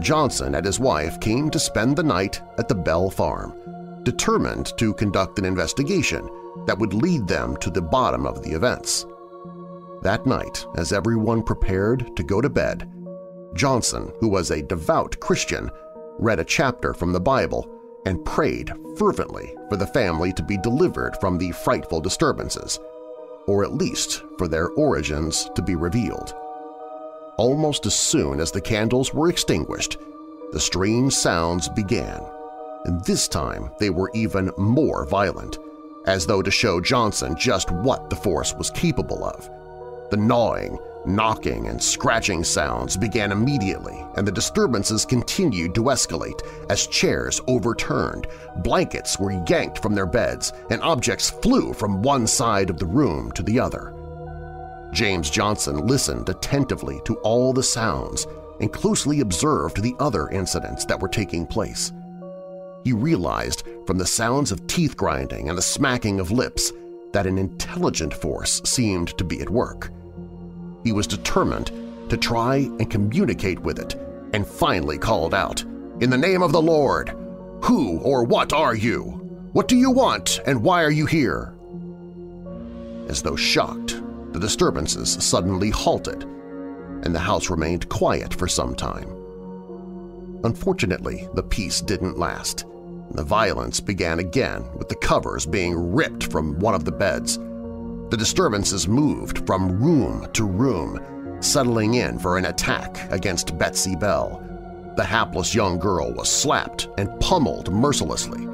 Johnson and his wife came to spend the night at the Bell farm, determined to conduct an investigation that would lead them to the bottom of the events. That night, as everyone prepared to go to bed, Johnson, who was a devout Christian, read a chapter from the Bible and prayed fervently for the family to be delivered from the frightful disturbances, or at least for their origins to be revealed. Almost as soon as the candles were extinguished, the strange sounds began, and this time they were even more violent, as though to show Johnson just what the force was capable of. The gnawing, knocking, and scratching sounds began immediately, and the disturbances continued to escalate as chairs overturned, blankets were yanked from their beds, and objects flew from one side of the room to the other. James Johnson listened attentively to all the sounds and closely observed the other incidents that were taking place. He realized from the sounds of teeth grinding and the smacking of lips that an intelligent force seemed to be at work. He was determined to try and communicate with it and finally called out, In the name of the Lord! Who or what are you? What do you want and why are you here? As though shocked, the disturbances suddenly halted, and the house remained quiet for some time. Unfortunately, the peace didn't last. The violence began again with the covers being ripped from one of the beds. The disturbances moved from room to room, settling in for an attack against Betsy Bell. The hapless young girl was slapped and pummeled mercilessly.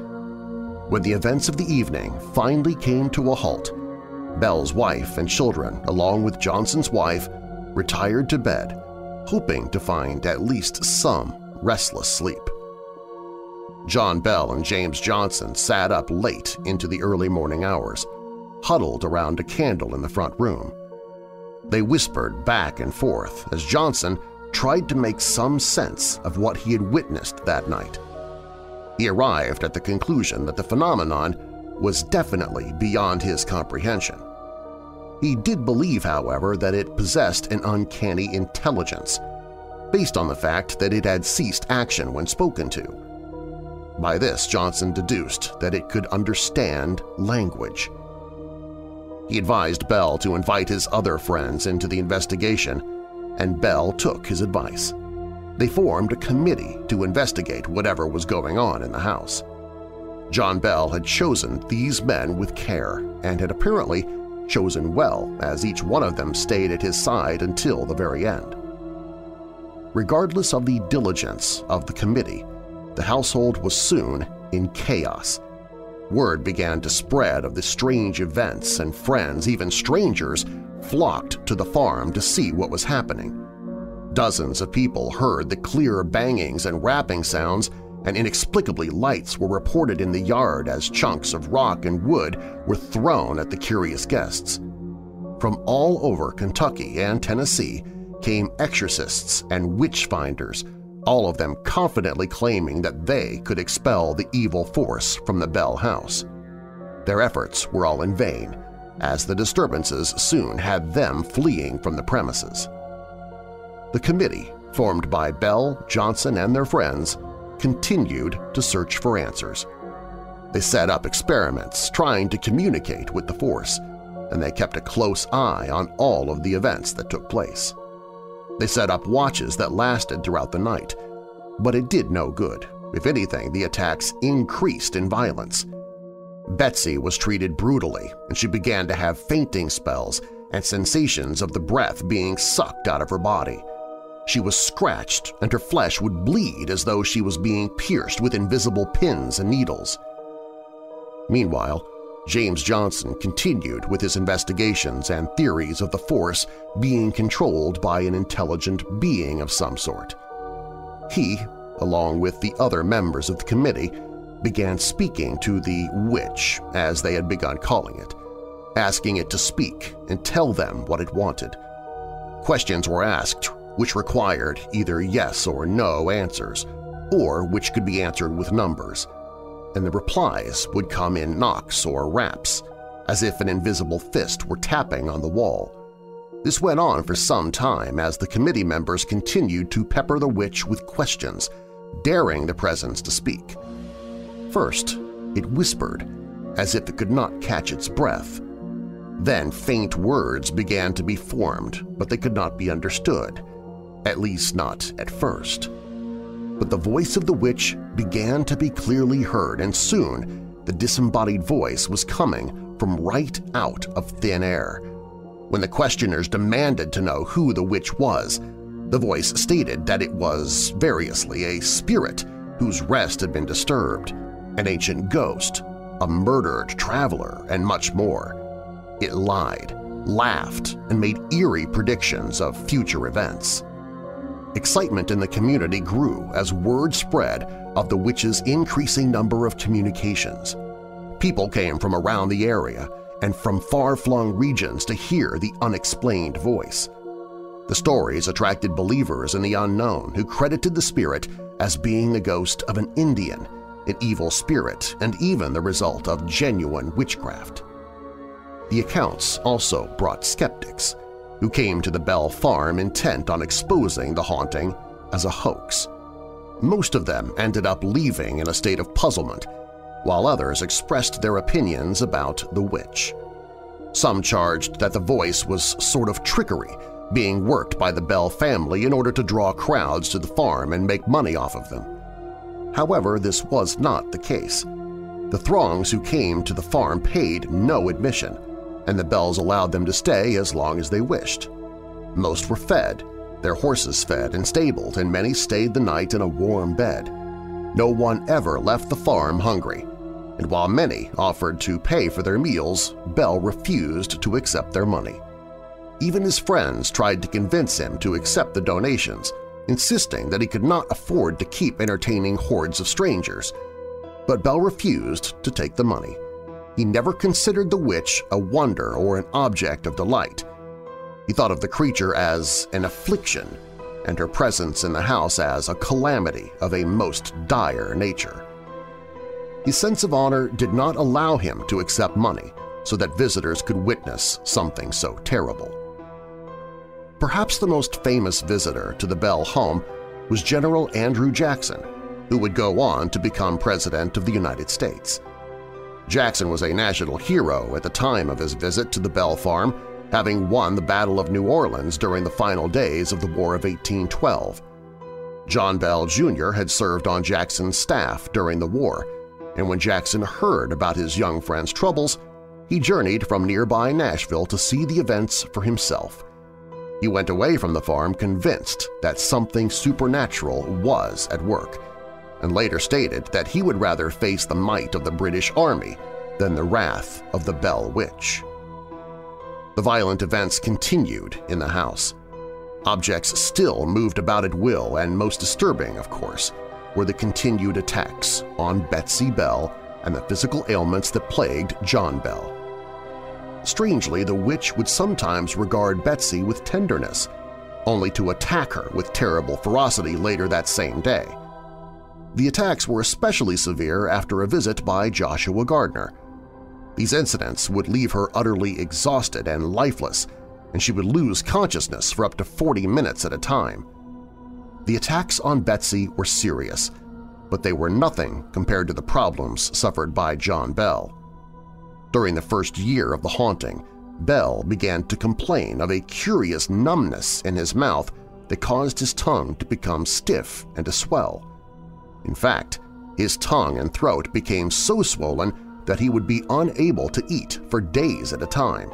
When the events of the evening finally came to a halt, Bell's wife and children, along with Johnson's wife, retired to bed, hoping to find at least some restless sleep. John Bell and James Johnson sat up late into the early morning hours, huddled around a candle in the front room. They whispered back and forth as Johnson tried to make some sense of what he had witnessed that night. He arrived at the conclusion that the phenomenon was definitely beyond his comprehension. He did believe, however, that it possessed an uncanny intelligence, based on the fact that it had ceased action when spoken to. By this, Johnson deduced that it could understand language. He advised Bell to invite his other friends into the investigation, and Bell took his advice. They formed a committee to investigate whatever was going on in the house. John Bell had chosen these men with care and had apparently chosen well as each one of them stayed at his side until the very end. Regardless of the diligence of the committee, the household was soon in chaos. Word began to spread of the strange events and friends, even strangers, flocked to the farm to see what was happening. Dozens of people heard the clear bangings and rapping sounds and inexplicably lights were reported in the yard as chunks of rock and wood were thrown at the curious guests. From all over Kentucky and Tennessee came exorcists and witch-finders, all of them confidently claiming that they could expel the evil force from the Bell house. Their efforts were all in vain, as the disturbances soon had them fleeing from the premises. The committee, formed by Bell, Johnson, and their friends, continued to search for answers. They set up experiments trying to communicate with the Force, and they kept a close eye on all of the events that took place. They set up watches that lasted throughout the night, but it did no good. If anything, the attacks increased in violence. Betsy was treated brutally, and she began to have fainting spells and sensations of the breath being sucked out of her body. She was scratched and her flesh would bleed as though she was being pierced with invisible pins and needles. Meanwhile, James Johnson continued with his investigations and theories of the force being controlled by an intelligent being of some sort. He, along with the other members of the committee, began speaking to the witch, as they had begun calling it, asking it to speak and tell them what it wanted. Questions were asked which required either yes or no answers, or which could be answered with numbers, and the replies would come in knocks or raps, as if an invisible fist were tapping on the wall. This went on for some time as the committee members continued to pepper the witch with questions, daring the presence to speak. First, it whispered, as if it could not catch its breath. Then faint words began to be formed, but they could not be understood, at least not at first. But the voice of the witch began to be clearly heard, and soon the disembodied voice was coming from right out of thin air. When the questioners demanded to know who the witch was, the voice stated that it was, variously, a spirit whose rest had been disturbed, an ancient ghost, a murdered traveler, and much more. It lied, laughed, and made eerie predictions of future events. Excitement in the community grew as word spread of the witch's increasing number of communications. People came from around the area and from far-flung regions to hear the unexplained voice. The stories attracted believers in the unknown who credited the spirit as being the ghost of an Indian, an evil spirit, and even the result of genuine witchcraft. The accounts also brought skeptics, who came to the Bell farm intent on exposing the haunting as a hoax. Most of them ended up leaving in a state of puzzlement, while others expressed their opinions about the witch. Some charged that the voice was sort of trickery, being worked by the Bell family in order to draw crowds to the farm and make money off of them. However, this was not the case. The throngs who came to the farm paid no admission, and the Bells allowed them to stay as long as they wished. Most were fed, their horses fed and stabled, and many stayed the night in a warm bed. No one ever left the farm hungry, and while many offered to pay for their meals, Bell refused to accept their money. Even his friends tried to convince him to accept the donations, insisting that he could not afford to keep entertaining hordes of strangers, but Bell refused to take the money. He never considered the witch a wonder or an object of delight. He thought of the creature as an affliction and her presence in the house as a calamity of a most dire nature. His sense of honor did not allow him to accept money so that visitors could witness something so terrible. Perhaps the most famous visitor to the Bell home was General Andrew Jackson, who would go on to become President of the United States. Jackson was a national hero at the time of his visit to the Bell Farm, having won the Battle of New Orleans during the final days of the War of 1812. John Bell, Jr. had served on Jackson's staff during the war, and when Jackson heard about his young friend's troubles, he journeyed from nearby Nashville to see the events for himself. He went away from the farm convinced that something supernatural was at work, and later stated that he would rather face the might of the British Army than the wrath of the Bell Witch. The violent events continued in the house. Objects still moved about at will, and most disturbing, of course, were the continued attacks on Betsy Bell and the physical ailments that plagued John Bell. Strangely, the witch would sometimes regard Betsy with tenderness, only to attack her with terrible ferocity later that same day. The attacks were especially severe after a visit by Joshua Gardner. These incidents would leave her utterly exhausted and lifeless, and she would lose consciousness for up to 40 minutes at a time. The attacks on Betsy were serious, but they were nothing compared to the problems suffered by John Bell. During the first year of the haunting, Bell began to complain of a curious numbness in his mouth that caused his tongue to become stiff and to swell. In fact, his tongue and throat became so swollen that he would be unable to eat for days at a time.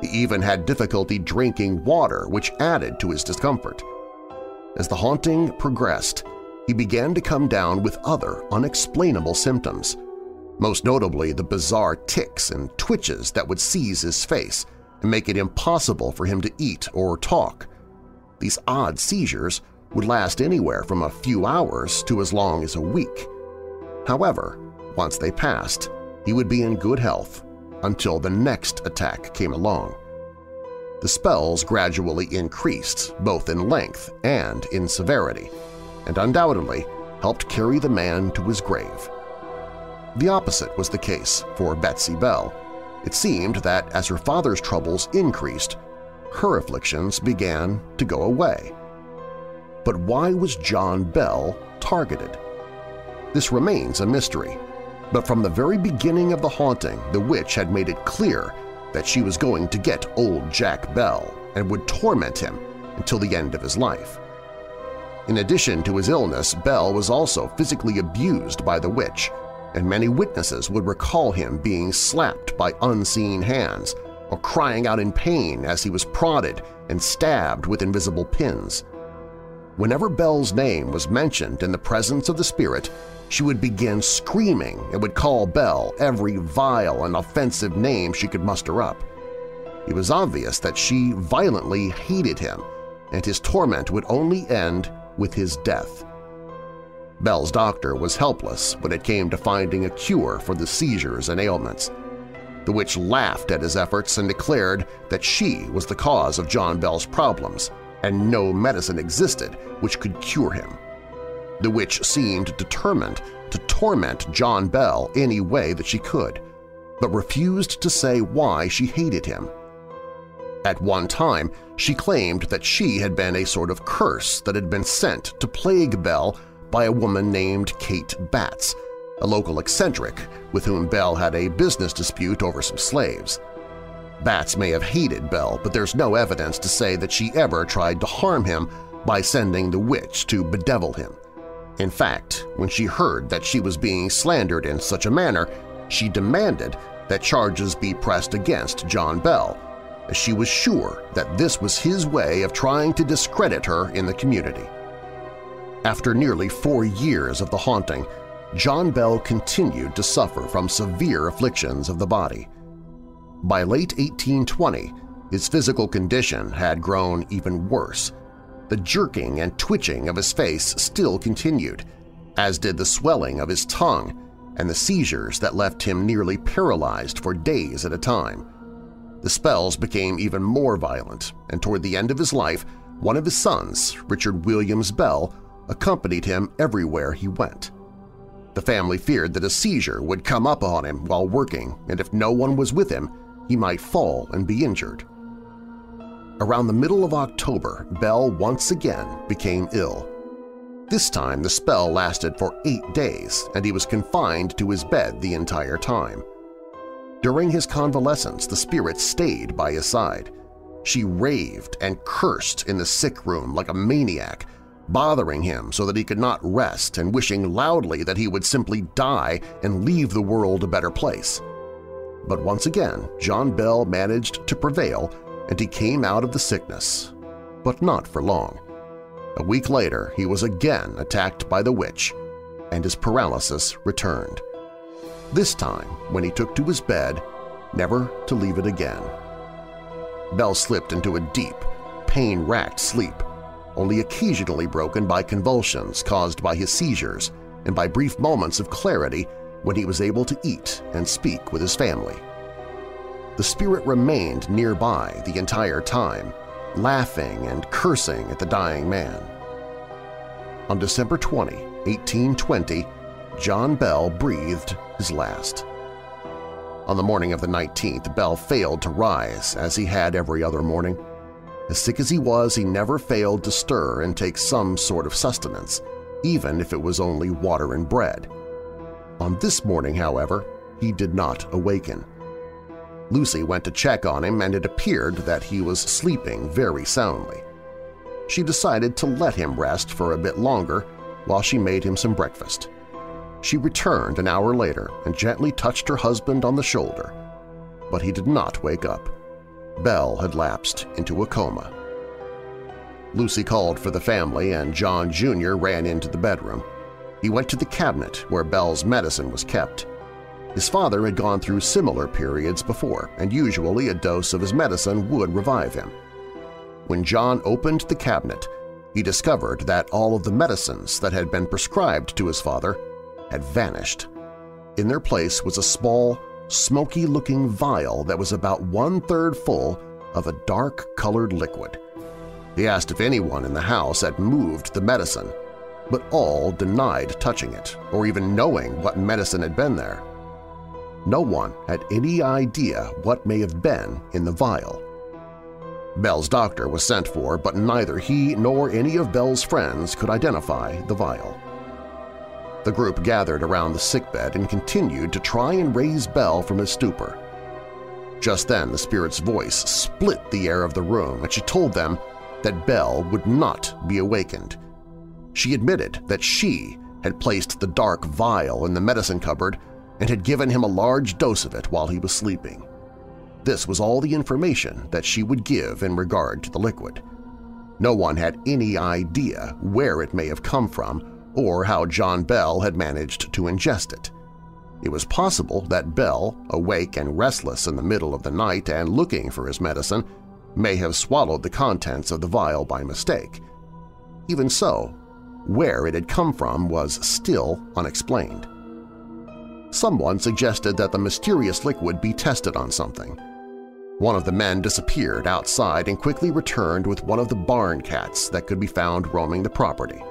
He even had difficulty drinking water, which added to his discomfort. As the haunting progressed, he began to come down with other unexplainable symptoms, most notably the bizarre tics and twitches that would seize his face and make it impossible for him to eat or talk. These odd seizures would last anywhere from a few hours to as long as a week. However, once they passed, he would be in good health until the next attack came along. The spells gradually increased both in length and in severity, and undoubtedly helped carry the man to his grave. The opposite was the case for Betsy Bell. It seemed that as her father's troubles increased, her afflictions began to go away. But why was John Bell targeted? This remains a mystery, but from the very beginning of the haunting, the witch had made it clear that she was going to get old Jack Bell and would torment him until the end of his life. In addition to his illness, Bell was also physically abused by the witch, and many witnesses would recall him being slapped by unseen hands or crying out in pain as he was prodded and stabbed with invisible pins. Whenever Bell's name was mentioned in the presence of the spirit, she would begin screaming and would call Bell every vile and offensive name she could muster up. It was obvious that she violently hated him, and his torment would only end with his death. Bell's doctor was helpless when it came to finding a cure for the seizures and ailments. The witch laughed at his efforts and declared that she was the cause of John Bell's problems, and no medicine existed which could cure him. The witch seemed determined to torment John Bell any way that she could, but refused to say why she hated him. At one time, she claimed that she had been a sort of curse that had been sent to plague Bell by a woman named Kate Batts, a local eccentric with whom Bell had a business dispute over some slaves. Batts may have hated Bell, but there's no evidence to say that she ever tried to harm him by sending the witch to bedevil him. In fact, when she heard that she was being slandered in such a manner, she demanded that charges be pressed against John Bell, as she was sure that this was his way of trying to discredit her in the community. After nearly four years of the haunting, John Bell continued to suffer from severe afflictions of the body. By late 1820, his physical condition had grown even worse. The jerking and twitching of his face still continued, as did the swelling of his tongue and the seizures that left him nearly paralyzed for days at a time. The spells became even more violent, and toward the end of his life, one of his sons, Richard Williams Bell, accompanied him everywhere he went. The family feared that a seizure would come up on him while working, and if no one was with him, he might fall and be injured. Around the middle of October, Bell once again became ill. This time the spell lasted for eight days, and he was confined to his bed the entire time. During his convalescence, the spirit stayed by his side. She raved and cursed in the sick room like a maniac, bothering him so that he could not rest and wishing loudly that he would simply die and leave the world a better place. But once again, John Bell managed to prevail and he came out of the sickness, but not for long. A week later, he was again attacked by the witch, and his paralysis returned. This time, when he took to his bed, never to leave it again. Bell slipped into a deep, pain-racked sleep, only occasionally broken by convulsions caused by his seizures and by brief moments of clarity when he was able to eat and speak with his family. The spirit remained nearby the entire time, laughing and cursing at the dying man. On December 20, 1820, John Bell breathed his last. On the morning of the 19th, Bell failed to rise as he had every other morning. As sick as he was, he never failed to stir and take some sort of sustenance, even if it was only water and bread. On this morning, however, he did not awaken. Lucy went to check on him and it appeared that he was sleeping very soundly. She decided to let him rest for a bit longer while she made him some breakfast. She returned an hour later and gently touched her husband on the shoulder, but he did not wake up. Bell had lapsed into a coma. Lucy called for the family and John Jr. ran into the bedroom. He went to the cabinet where Bell's medicine was kept. His father had gone through similar periods before, and usually a dose of his medicine would revive him. When John opened the cabinet, he discovered that all of the medicines that had been prescribed to his father had vanished. In their place was a small, smoky-looking vial that was about one-third full of a dark-colored liquid. He asked if anyone in the house had moved the medicine, but all denied touching it or even knowing what medicine had been there. No one had any idea what may have been in the vial. Bell's doctor was sent for, but neither he nor any of Bell's friends could identify the vial. The group gathered around the sickbed and continued to try and raise Bell from his stupor. Just then the spirit's voice split the air of the room and she told them that Bell would not be awakened. She admitted that she had placed the dark vial in the medicine cupboard and had given him a large dose of it while he was sleeping. This was all the information that she would give in regard to the liquid. No one had any idea where it may have come from or how John Bell had managed to ingest it. It was possible that Bell, awake and restless in the middle of the night and looking for his medicine, may have swallowed the contents of the vial by mistake. Even so, where it had come from was still unexplained. Someone suggested that the mysterious liquid be tested on something. One of the men disappeared outside and quickly returned with one of the barn cats that could be found roaming the property.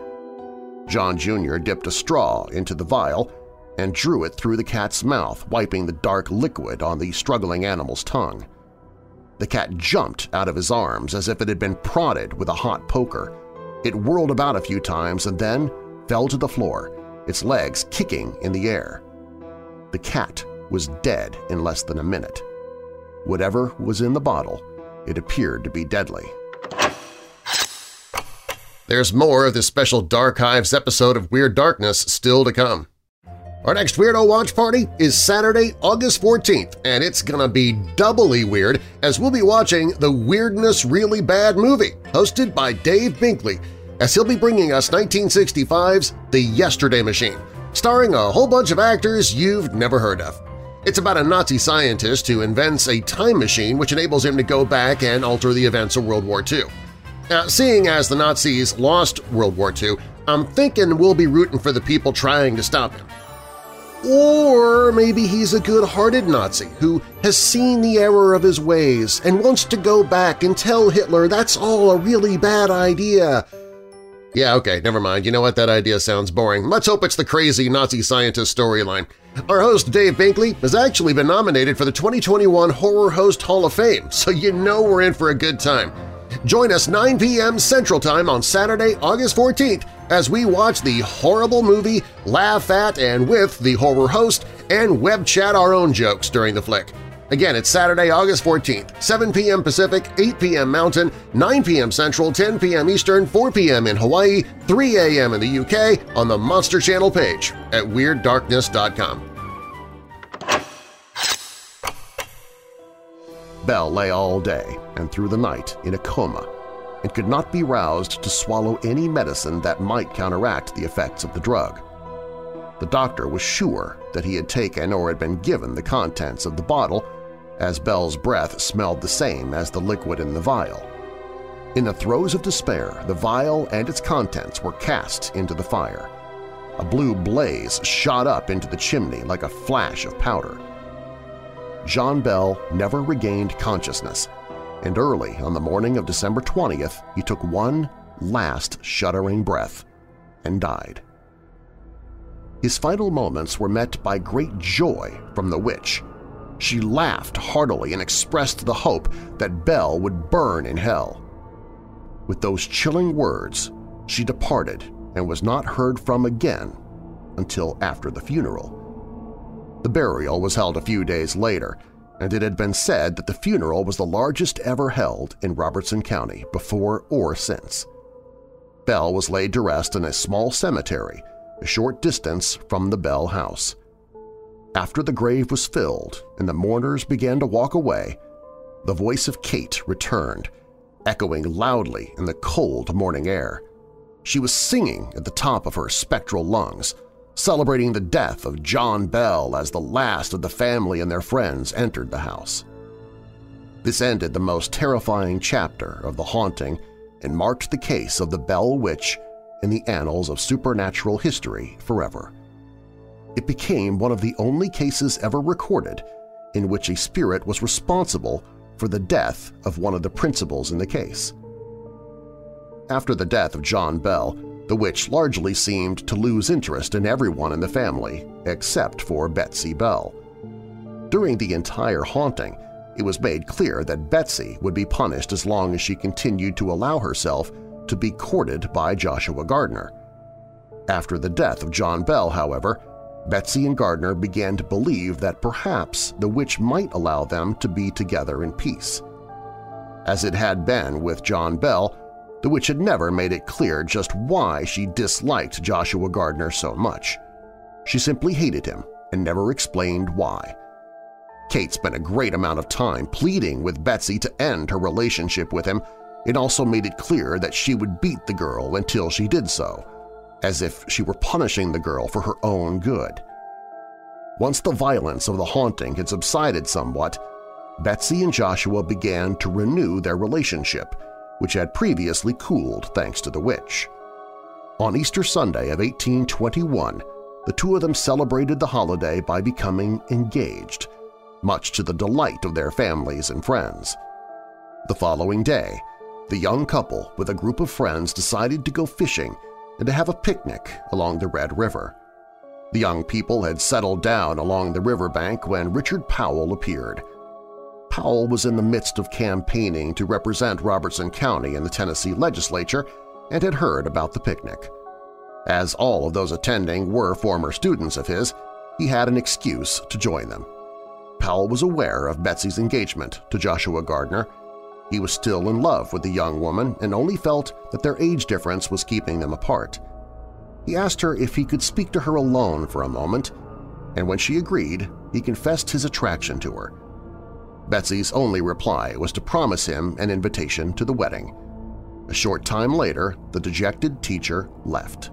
John Jr. dipped a straw into the vial and drew it through the cat's mouth, wiping the dark liquid on the struggling animal's tongue. The cat jumped out of his arms as if it had been prodded with a hot poker. It whirled about a few times and then fell to the floor, its legs kicking in the air. The cat was dead in less than a minute. Whatever was in the bottle, it appeared to be deadly. There's more of this special Darchives episode of Weird Darkness still to come. Our next Weirdo Watch Party is Saturday, August 14th, and it's gonna be doubly weird as we'll be watching the Weirdness Really Bad movie, hosted by Dave Binkley, as he'll be bringing us 1965's The Yesterday Machine, starring a whole bunch of actors you've never heard of. It's about a Nazi scientist who invents a time machine which enables him to go back and alter the events of World War II. Now, seeing as the Nazis lost World War II, I'm thinking we'll be rooting for the people trying to stop him. Or maybe he's a good-hearted Nazi who has seen the error of his ways and wants to go back and tell Hitler that's all a really bad idea. Yeah, okay, never mind. You know what? That idea sounds boring. Let's hope it's the crazy Nazi scientist storyline. Our host, Dave Binkley, has actually been nominated for the 2021 Horror Host Hall of Fame, so you know we're in for a good time. Join us 9 p.m. Central Time on Saturday, August 14th as we watch the horrible movie, laugh at and with the horror host, and web chat our own jokes during the flick. Again, it's Saturday, August 14th, 7 p.m. Pacific, 8 p.m. Mountain, 9 p.m. Central, 10 p.m. Eastern, 4 p.m. in Hawaii, 3 a.m. in the UK on the Monster Channel page at WeirdDarkness.com. Bell lay all day and through the night in a coma and could not be roused to swallow any medicine that might counteract the effects of the drug. The doctor was sure that he had taken or had been given the contents of the bottle, as Bell's breath smelled the same as the liquid in the vial. In the throes of despair, the vial and its contents were cast into the fire. A blue blaze shot up into the chimney like a flash of powder. John Bell never regained consciousness, and early on the morning of December 20th he took one last shuddering breath and died. His final moments were met by great joy from the witch. She laughed heartily and expressed the hope that Bell would burn in hell. With those chilling words, she departed and was not heard from again until after the funeral. The burial was held a few days later, and it had been said that the funeral was the largest ever held in Robertson County before or since. Bell was laid to rest in a small cemetery a short distance from the Bell house. After the grave was filled and the mourners began to walk away, the voice of Kate returned, echoing loudly in the cold morning air. She was singing at the top of her spectral lungs, celebrating the death of John Bell as the last of the family and their friends entered the house. This ended the most terrifying chapter of the haunting and marked the case of the Bell Witch in the annals of supernatural history forever. It became one of the only cases ever recorded in which a spirit was responsible for the death of one of the principals in the case. After the death of John Bell, The witch largely seemed to lose interest in everyone in the family except for Betsy Bell. During the entire haunting, it was made clear that Betsy would be punished as long as she continued to allow herself to be courted by Joshua Gardner. After the death of John Bell, however, Betsy and Gardner began to believe that perhaps the witch might allow them to be together in peace. As it had been with John Bell, the witch had never made it clear just why she disliked Joshua Gardner so much. She simply hated him and never explained why. Kate spent a great amount of time pleading with Betsy to end her relationship with him. It also made it clear that she would beat the girl until she did so, as if she were punishing the girl for her own good. Once the violence of the haunting had subsided somewhat, Betsy and Joshua began to renew their relationship, which had previously cooled thanks to the witch. On Easter Sunday of 1821, the two of them celebrated the holiday by becoming engaged, much to the delight of their families and friends. The following day, the young couple with a group of friends decided to go fishing and to have a picnic along the Red River. The young people had settled down along the riverbank when Richard Powell appeared. Powell was in the midst of campaigning to represent Robertson County in the Tennessee legislature and had heard about the picnic. As all of those attending were former students of his, he had an excuse to join them. Powell was aware of Betsy's engagement to Joshua Gardner. He was still in love with the young woman and only felt that their age difference was keeping them apart. He asked her if he could speak to her alone for a moment, and when she agreed, he confessed his attraction to her. Betsy's only reply was to promise him an invitation to the wedding. A short time later, the dejected teacher left.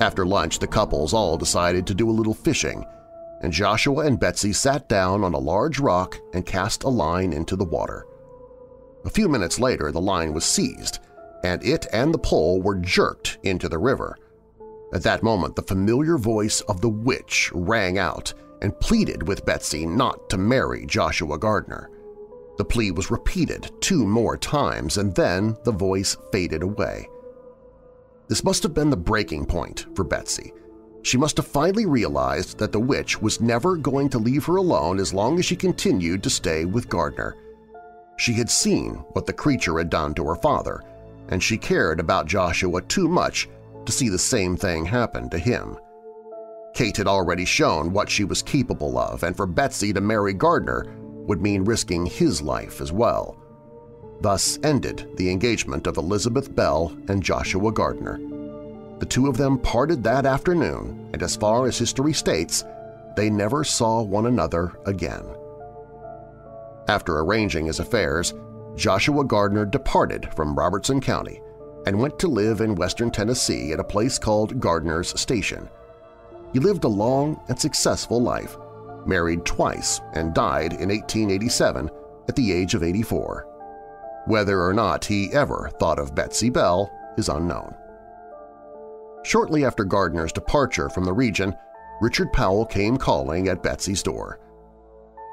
After lunch, the couples all decided to do a little fishing and Joshua and Betsy sat down on a large rock and cast a line into the water. A few minutes later the line was seized, and it and the pole were jerked into the river. At that moment the familiar voice of the witch rang out and pleaded with Betsy not to marry Joshua Gardner. The plea was repeated two more times, and then the voice faded away. This must have been the breaking point for Betsy – she must have finally realized that the witch was never going to leave her alone as long as she continued to stay with Gardner. She had seen what the creature had done to her father, and she cared about Joshua too much to see the same thing happen to him. Kate had already shown what she was capable of, and for Betsy to marry Gardner would mean risking his life as well. Thus ended the engagement of Elizabeth Bell and Joshua Gardner. The two of them parted that afternoon, and as far as history states, they never saw one another again. After arranging his affairs, Joshua Gardner departed from Robertson County and went to live in western Tennessee at a place called Gardner's Station. He lived a long and successful life, married twice, and died in 1887 at the age of 84. Whether or not he ever thought of Betsy Bell is unknown. Shortly after Gardner's departure from the region, Richard Powell came calling at Betsy's door.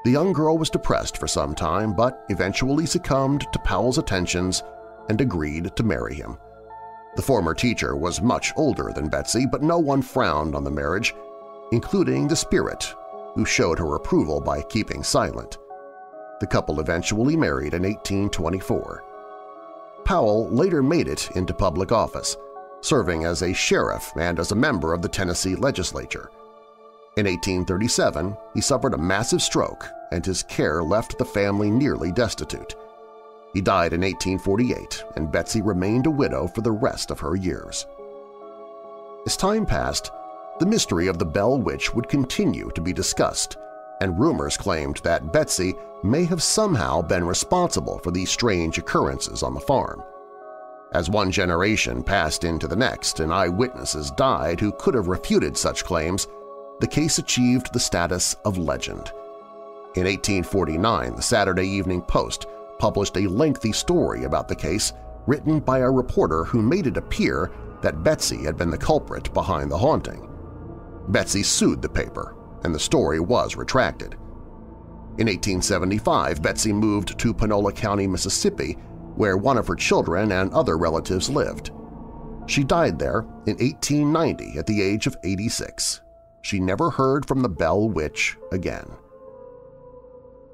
The young girl was depressed for some time but eventually succumbed to Powell's attentions and agreed to marry him. The former teacher was much older than Betsy, but no one frowned on the marriage, including the spirit, who showed her approval by keeping silent. The couple eventually married in 1824. Powell later made it into public office, serving as a sheriff and as a member of the Tennessee legislature. In 1837, he suffered a massive stroke and his care left the family nearly destitute. He died in 1848, and Betsy remained a widow for the rest of her years. As time passed, the mystery of the Bell Witch would continue to be discussed, and rumors claimed that Betsy may have somehow been responsible for these strange occurrences on the farm. As one generation passed into the next and eyewitnesses died who could have refuted such claims, the case achieved the status of legend. In 1849, the Saturday Evening Post published a lengthy story about the case written by a reporter who made it appear that Betsy had been the culprit behind the haunting. Betsy sued the paper, and the story was retracted. In 1875, Betsy moved to Panola County, Mississippi, where one of her children and other relatives lived. She died there in 1890 at the age of 86. She never heard from the Bell Witch again.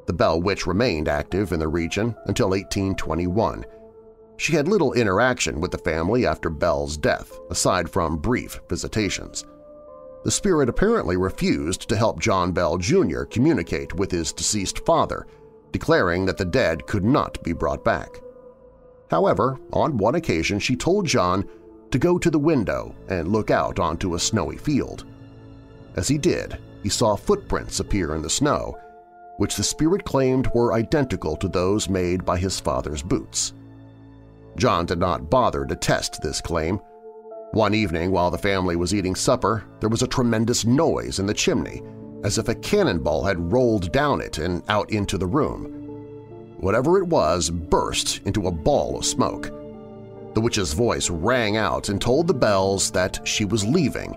The Bell Witch remained active in the region until 1821. She had little interaction with the family after Bell's death, aside from brief visitations. The spirit apparently refused to help John Bell Jr. communicate with his deceased father, declaring that the dead could not be brought back. However, on one occasion she told John to go to the window and look out onto a snowy field. As he did, he saw footprints appear in the snow, which the spirit claimed were identical to those made by his father's boots. John did not bother to test this claim. One evening while the family was eating supper, there was a tremendous noise in the chimney, as if a cannonball had rolled down it and out into the room. Whatever it was burst into a ball of smoke. The witch's voice rang out and told the bells that she was leaving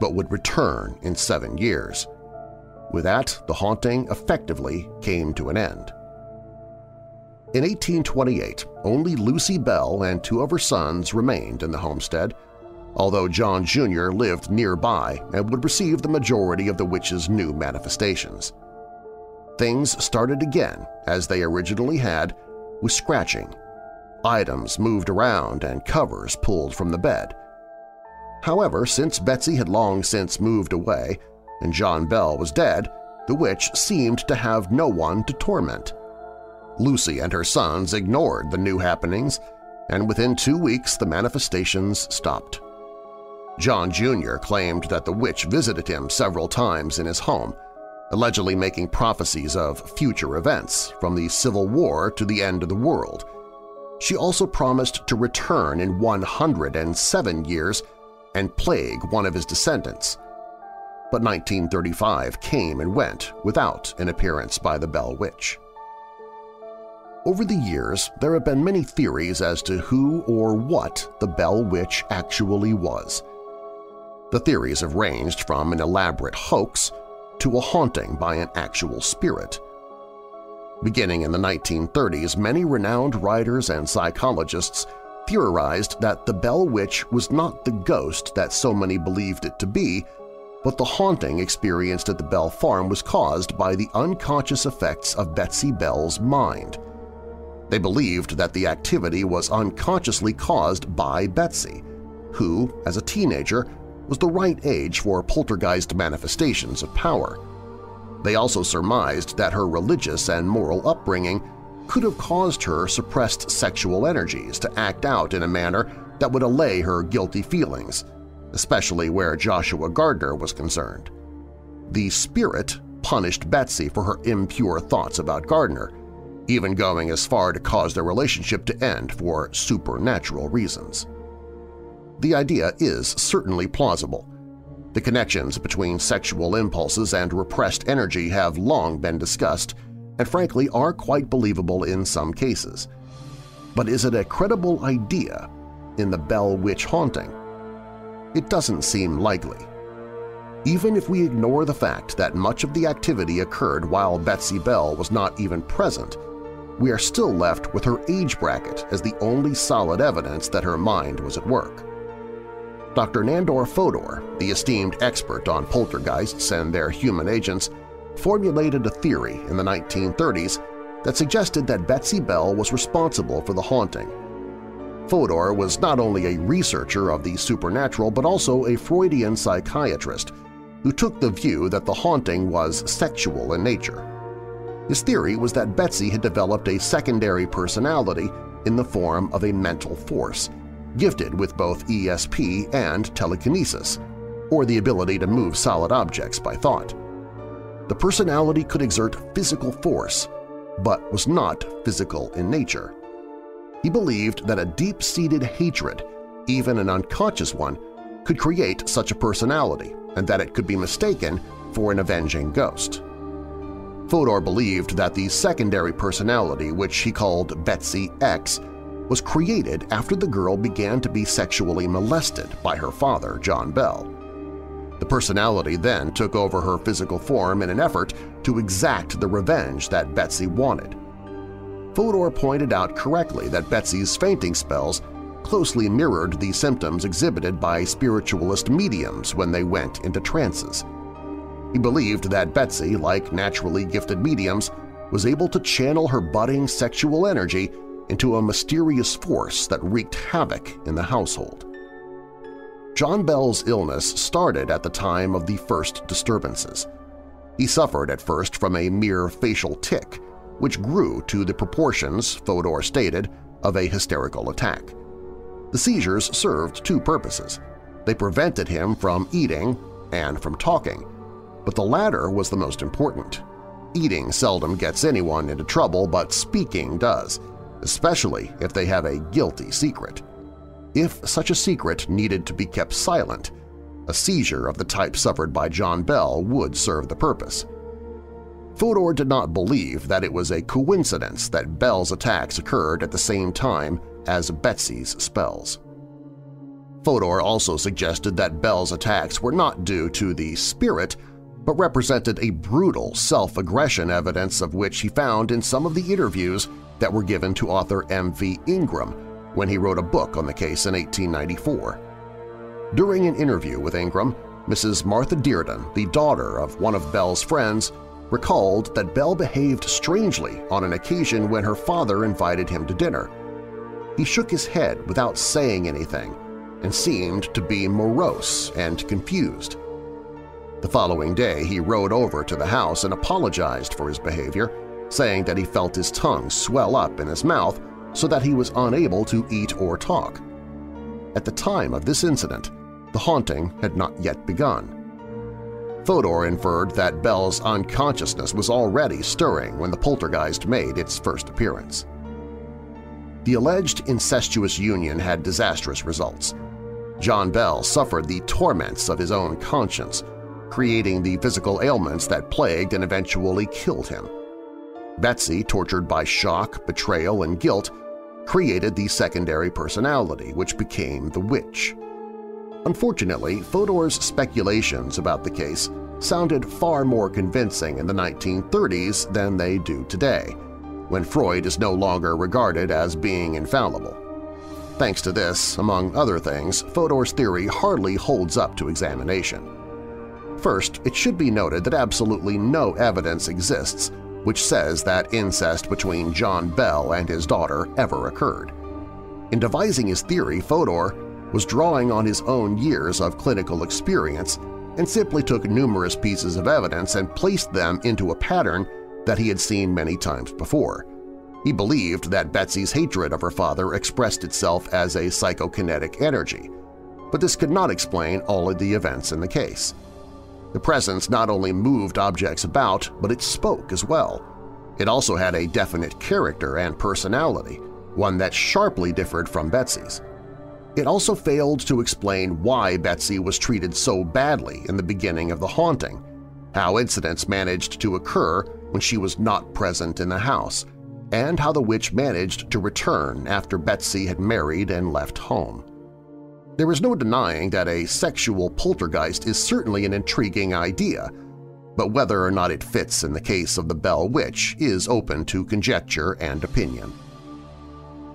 but would return in seven years. With that, the haunting effectively came to an end. In 1828, only Lucy Bell and two of her sons remained in the homestead, although John Jr. lived nearby and would receive the majority of the witch's new manifestations. Things started again as they originally had, with scratching. Items moved around and covers pulled from the bed. However, since Betsy had long since moved away and John Bell was dead, the witch seemed to have no one to torment. Lucy and her sons ignored the new happenings, and within two weeks the manifestations stopped. John Jr. claimed that the witch visited him several times in his home, allegedly making prophecies of future events, from the Civil War to the end of the world. She also promised to return in 107 years and plague one of his descendants. But 1935 came and went without an appearance by the Bell Witch. Over the years, there have been many theories as to who or what the Bell Witch actually was. The theories have ranged from an elaborate hoax to a haunting by an actual spirit. Beginning in the 1930s, many renowned writers and psychologists theorized that the Bell Witch was not the ghost that so many believed it to be, but the haunting experienced at the Bell Farm was caused by the unconscious effects of Betsy Bell's mind. They believed that the activity was unconsciously caused by Betsy, who, as a teenager, was the right age for poltergeist manifestations of power. They also surmised that her religious and moral upbringing could have caused her suppressed sexual energies to act out in a manner that would allay her guilty feelings, especially where Joshua Gardner was concerned. The spirit punished Betsy for her impure thoughts about Gardner, even going as far to cause their relationship to end for supernatural reasons. The idea is certainly plausible. The connections between sexual impulses and repressed energy have long been discussed and frankly are quite believable in some cases. But is it a credible idea in the Bell Witch haunting? It doesn't seem likely. Even if we ignore the fact that much of the activity occurred while Betsy Bell was not even present, we are still left with her age bracket as the only solid evidence that her mind was at work. Dr. Nandor Fodor, the esteemed expert on poltergeists and their human agents, formulated a theory in the 1930s that suggested that Betsy Bell was responsible for the haunting. Fodor was not only a researcher of the supernatural but also a Freudian psychiatrist who took the view that the haunting was sexual in nature. His theory was that Betsy had developed a secondary personality in the form of a mental force, gifted with both ESP and telekinesis, or the ability to move solid objects by thought. The personality could exert physical force, but was not physical in nature. He believed that a deep-seated hatred, even an unconscious one, could create such a personality and that it could be mistaken for an avenging ghost. Fodor believed that the secondary personality, which he called Betsy X, was created after the girl began to be sexually molested by her father, John Bell. The personality then took over her physical form in an effort to exact the revenge that Betsy wanted. Fodor pointed out correctly that Betsy's fainting spells closely mirrored the symptoms exhibited by spiritualist mediums when they went into trances. He believed that Betsy, like naturally gifted mediums, was able to channel her budding sexual energy into a mysterious force that wreaked havoc in the household. John Bell's illness started at the time of the first disturbances. He suffered at first from a mere facial tic, which grew to the proportions, Fodor stated, of a hysterical attack. The seizures served two purposes. They prevented him from eating and from talking, but the latter was the most important. Eating seldom gets anyone into trouble, but speaking does, especially if they have a guilty secret. If such a secret needed to be kept silent, a seizure of the type suffered by John Bell would serve the purpose. Fodor did not believe that it was a coincidence that Bell's attacks occurred at the same time as Betsy's spells. Fodor also suggested that Bell's attacks were not due to the spirit, but represented a brutal self-aggression evidence of which he found in some of the interviews that were given to author M.V. Ingram when he wrote a book on the case in 1894. During an interview with Ingram, Mrs. Martha Dearden, the daughter of one of Bell's friends, recalled that Bell behaved strangely on an occasion when her father invited him to dinner. He shook his head without saying anything and seemed to be morose and confused. The following day he rode over to the house and apologized for his behavior, saying that he felt his tongue swell up in his mouth so that he was unable to eat or talk. At the time of this incident, the haunting had not yet begun. Fodor inferred that Bell's unconsciousness was already stirring when the poltergeist made its first appearance. The alleged incestuous union had disastrous results. John Bell suffered the torments of his own conscience, creating the physical ailments that plagued and eventually killed him. Betsy, tortured by shock, betrayal, and guilt, created the secondary personality, which became the witch. Unfortunately, Fodor's speculations about the case sounded far more convincing in the 1930s than they do today, when Freud is no longer regarded as being infallible. Thanks to this, among other things, Fodor's theory hardly holds up to examination. First, it should be noted that absolutely no evidence exists which says that incest between John Bell and his daughter ever occurred. In devising his theory, Fodor was drawing on his own years of clinical experience and simply took numerous pieces of evidence and placed them into a pattern that he had seen many times before. He believed that Betsy's hatred of her father expressed itself as a psychokinetic energy, but this could not explain all of the events in the case. The presence not only moved objects about, but it spoke as well. It also had a definite character and personality, one that sharply differed from Betsy's. It also failed to explain why Betsy was treated so badly in the beginning of the haunting, how incidents managed to occur when she was not present in the house, and how the witch managed to return after Betsy had married and left home. There is no denying that a sexual poltergeist is certainly an intriguing idea, but whether or not it fits in the case of the Bell Witch is open to conjecture and opinion.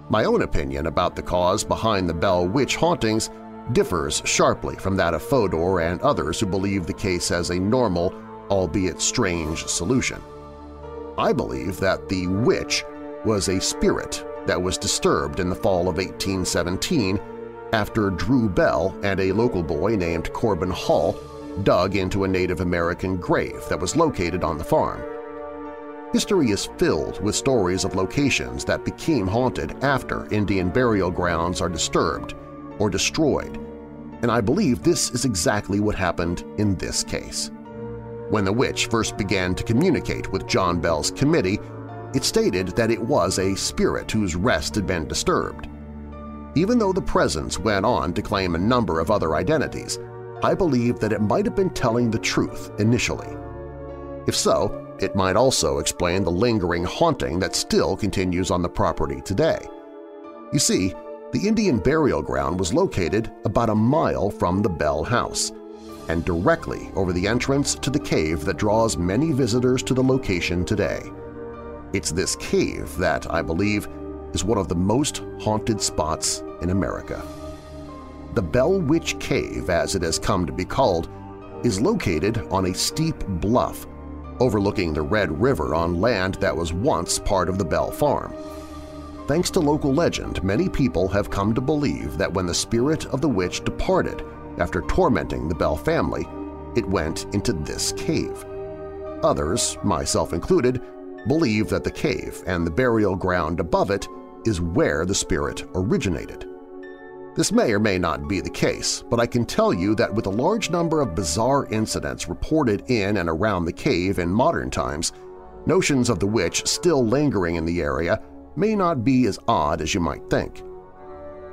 My own opinion about the cause behind the Bell Witch hauntings differs sharply from that of Fodor and others who believe the case has a normal, albeit strange, solution. I believe that the witch was a spirit that was disturbed in the fall of 1817 after Drew Bell and a local boy named Corbin Hall dug into a Native American grave that was located on the farm. History is filled with stories of locations that became haunted after Indian burial grounds are disturbed or destroyed, and I believe this is exactly what happened in this case. When the witch first began to communicate with John Bell's committee, it stated that it was a spirit whose rest had been disturbed. Even though the presence went on to claim a number of other identities, I believe that it might have been telling the truth initially. If so, it might also explain the lingering haunting that still continues on the property today. You see, the Indian burial ground was located about a mile from the Bell House and directly over the entrance to the cave that draws many visitors to the location today. It's this cave that, I believe, is one of the most haunted spots in America. The Bell Witch Cave, as it has come to be called, is located on a steep bluff overlooking the Red River on land that was once part of the Bell Farm. Thanks to local legend, many people have come to believe that when the spirit of the witch departed after tormenting the Bell family, it went into this cave. Others, myself included, believe that the cave and the burial ground above it is where the spirit originated. This may or may not be the case, but I can tell you that with a large number of bizarre incidents reported in and around the cave in modern times, notions of the witch still lingering in the area may not be as odd as you might think.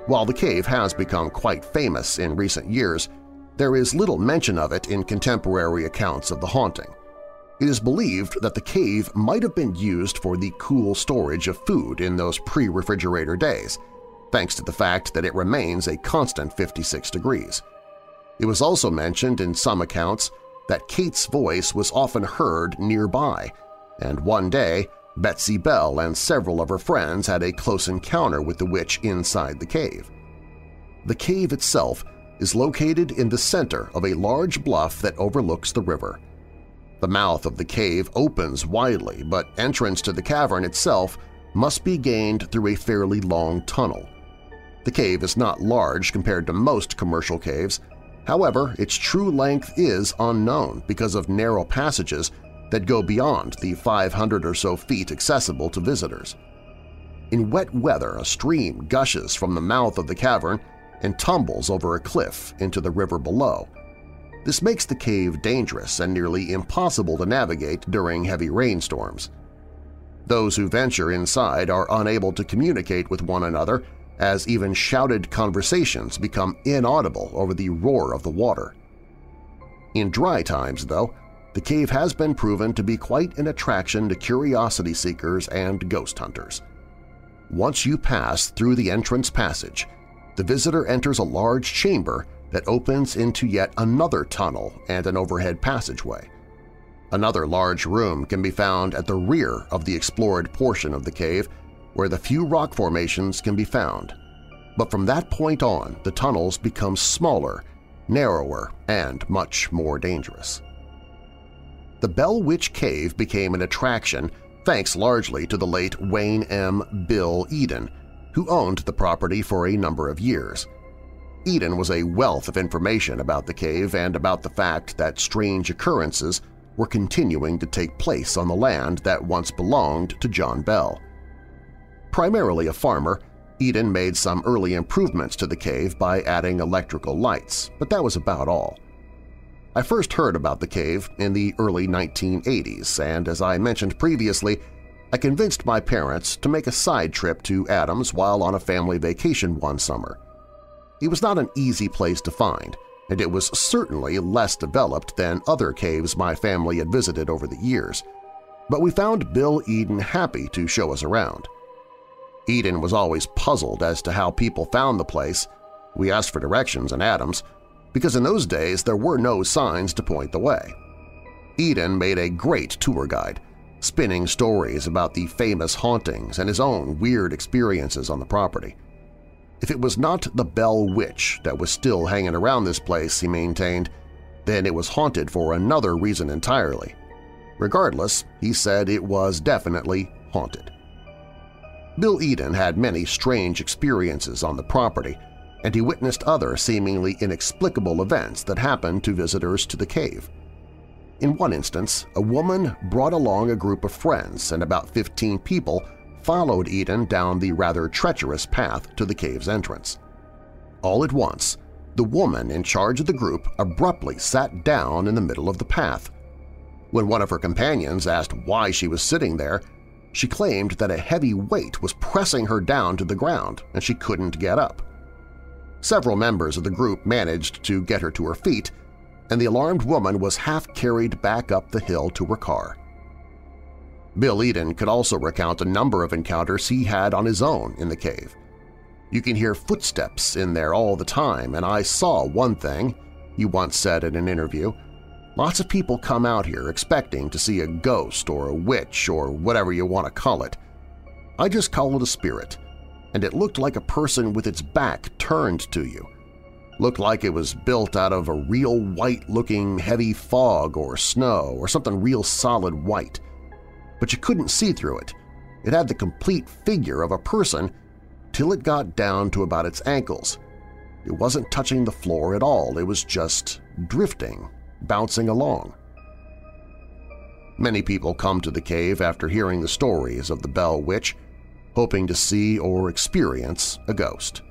While the cave has become quite famous in recent years, there is little mention of it in contemporary accounts of the haunting. It is believed that the cave might have been used for the cool storage of food in those pre-refrigerator days, thanks to the fact that it remains a constant 56 degrees. It was also mentioned in some accounts that Kate's voice was often heard nearby, and one day Betsy Bell and several of her friends had a close encounter with the witch inside the cave. The cave itself is located in the center of a large bluff that overlooks the river. The mouth of the cave opens widely, but entrance to the cavern itself must be gained through a fairly long tunnel. The cave is not large compared to most commercial caves. However, its true length is unknown because of narrow passages that go beyond the 500 or so feet accessible to visitors. In wet weather, a stream gushes from the mouth of the cavern and tumbles over a cliff into the river below. This makes the cave dangerous and nearly impossible to navigate during heavy rainstorms. Those who venture inside are unable to communicate with one another as even shouted conversations become inaudible over the roar of the water. In dry times, though, the cave has been proven to be quite an attraction to curiosity seekers and ghost hunters. Once you pass through the entrance passage, the visitor enters a large chamber that opens into yet another tunnel and an overhead passageway. Another large room can be found at the rear of the explored portion of the cave where the few rock formations can be found. But from that point on, the tunnels become smaller, narrower, and much more dangerous. The Bell Witch Cave became an attraction thanks largely to the late Wayne M. Bill Eden, who owned the property for a number of years. Eden was a wealth of information about the cave and about the fact that strange occurrences were continuing to take place on the land that once belonged to John Bell. Primarily a farmer, Eden made some early improvements to the cave by adding electrical lights, but that was about all. I first heard about the cave in the early 1980s, and as I mentioned previously, I convinced my parents to make a side trip to Adams while on a family vacation one summer. It was not an easy place to find, and it was certainly less developed than other caves my family had visited over the years, but we found Bill Eden happy to show us around. Eden was always puzzled as to how people found the place. We asked for directions in Adams, because in those days there were no signs to point the way. Eden made a great tour guide, spinning stories about the famous hauntings and his own weird experiences on the property. If it was not the Bell Witch that was still hanging around this place, he maintained, then it was haunted for another reason entirely. Regardless, he said it was definitely haunted. Bill Eden had many strange experiences on the property, and he witnessed other seemingly inexplicable events that happened to visitors to the cave. In one instance, a woman brought along a group of friends and about 15 people followed Eden down the rather treacherous path to the cave's entrance. All at once, the woman in charge of the group abruptly sat down in the middle of the path. When one of her companions asked why she was sitting there, she claimed that a heavy weight was pressing her down to the ground and she couldn't get up. Several members of the group managed to get her to her feet, and the alarmed woman was half-carried back up the hill to her car. Bill Eden could also recount a number of encounters he had on his own in the cave. You can hear footsteps in there all the time, and I saw one thing, he once said in an interview, Lots of people come out here expecting to see a ghost or a witch or whatever you want to call it. I just call it a spirit, and it looked like a person with its back turned to you. Looked like it was built out of a real white-looking heavy fog or snow or something real solid white. But you couldn't see through it. It had the complete figure of a person till it got down to about its ankles. It wasn't touching the floor at all, it was just drifting, bouncing along. Many people come to the cave after hearing the stories of the Bell Witch, hoping to see or experience a ghost.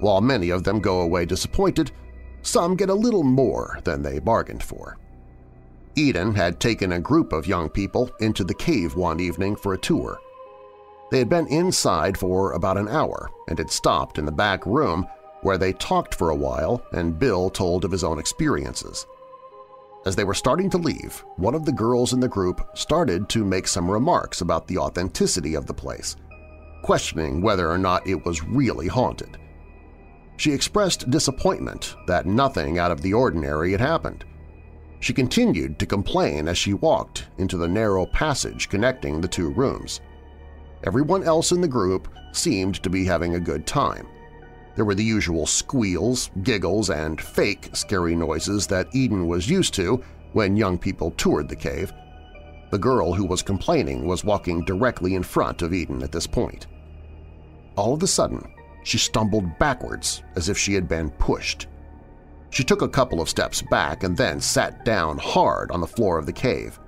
While many of them go away disappointed, some get a little more than they bargained for. Eden had taken a group of young people into the cave one evening for a tour. They had been inside for about an hour and had stopped in the back room where they talked for a while and Bill told of his own experiences. As they were starting to leave, one of the girls in the group started to make some remarks about the authenticity of the place, questioning whether or not it was really haunted. She expressed disappointment that nothing out of the ordinary had happened. She continued to complain as she walked into the narrow passage connecting the two rooms. Everyone else in the group seemed to be having a good time. There were the usual squeals, giggles, and fake scary noises that Eden was used to when young people toured the cave. The girl who was complaining was walking directly in front of Eden at this point. All of a sudden, she stumbled backwards as if she had been pushed. She took a couple of steps back and then sat down hard on the floor of the cave.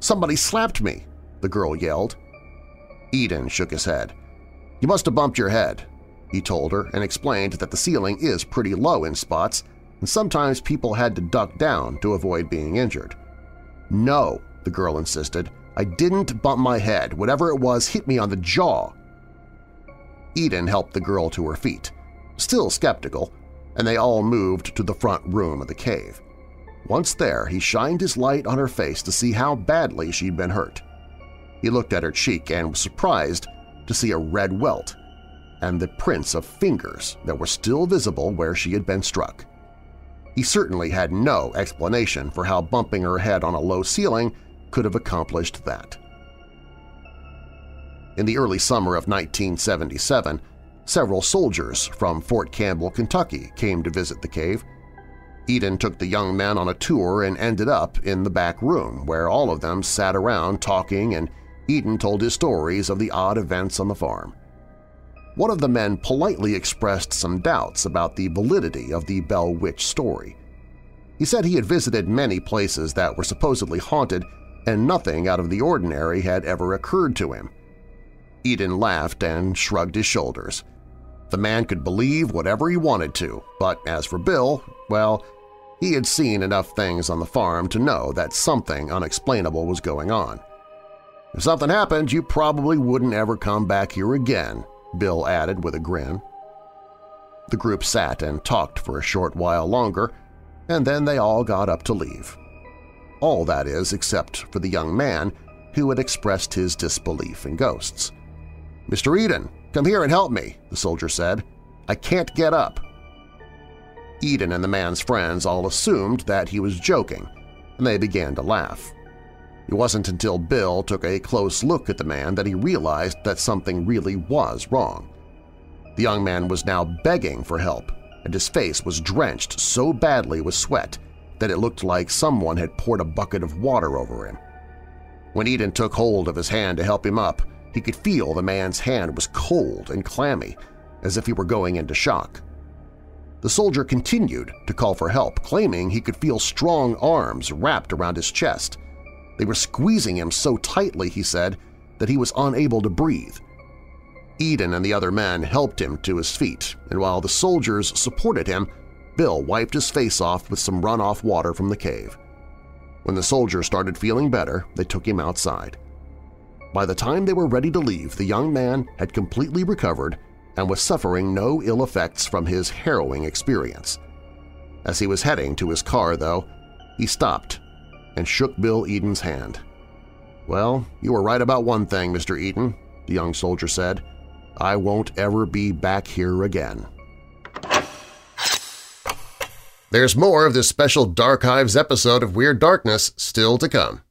"'Somebody slapped me!' the girl yelled. Eden shook his head. "'You must have bumped your head,' he told her and explained that the ceiling is pretty low in spots and sometimes people had to duck down to avoid being injured. "'No,' the girl insisted. "'I didn't bump my head. Whatever it was hit me on the jaw.' Eden helped the girl to her feet, still skeptical, and they all moved to the front room of the cave. Once there, he shined his light on her face to see how badly she'd been hurt. He looked at her cheek and was surprised to see a red welt and the prints of fingers that were still visible where she had been struck. He certainly had no explanation for how bumping her head on a low ceiling could have accomplished that. In the early summer of 1977, several soldiers from Fort Campbell, Kentucky came to visit the cave. Eden took the young men on a tour and ended up in the back room where all of them sat around talking and Eden told his stories of the odd events on the farm. One of the men politely expressed some doubts about the validity of the Bell Witch story. He said he had visited many places that were supposedly haunted and nothing out of the ordinary had ever occurred to him. Eden laughed and shrugged his shoulders. The man could believe whatever he wanted to, but as for Bill, well, he had seen enough things on the farm to know that something unexplainable was going on. If something happened, you probably wouldn't ever come back here again, Bill added with a grin. The group sat and talked for a short while longer, and then they all got up to leave. All that is except for the young man who had expressed his disbelief in ghosts. Mr. Eden, come here and help me, the soldier said. I can't get up. Eden and the man's friends all assumed that he was joking, and they began to laugh. It wasn't until Bill took a close look at the man that he realized that something really was wrong. The young man was now begging for help, and his face was drenched so badly with sweat that it looked like someone had poured a bucket of water over him. When Eden took hold of his hand to help him up, he could feel the man's hand was cold and clammy, as if he were going into shock. The soldier continued to call for help, claiming he could feel strong arms wrapped around his chest – they were squeezing him so tightly, he said, that he was unable to breathe. Eden and the other men helped him to his feet, and while the soldiers supported him, Bill wiped his face off with some runoff water from the cave. When the soldiers started feeling better, they took him outside. By the time they were ready to leave, the young man had completely recovered and was suffering no ill effects from his harrowing experience. As he was heading to his car, though, he stopped and shook Bill Eden's hand. "'Well, you were right about one thing, Mr. Eden,' the young soldier said. "'I won't ever be back here again.' There's more of this special Darchives episode of Weird Darkness still to come.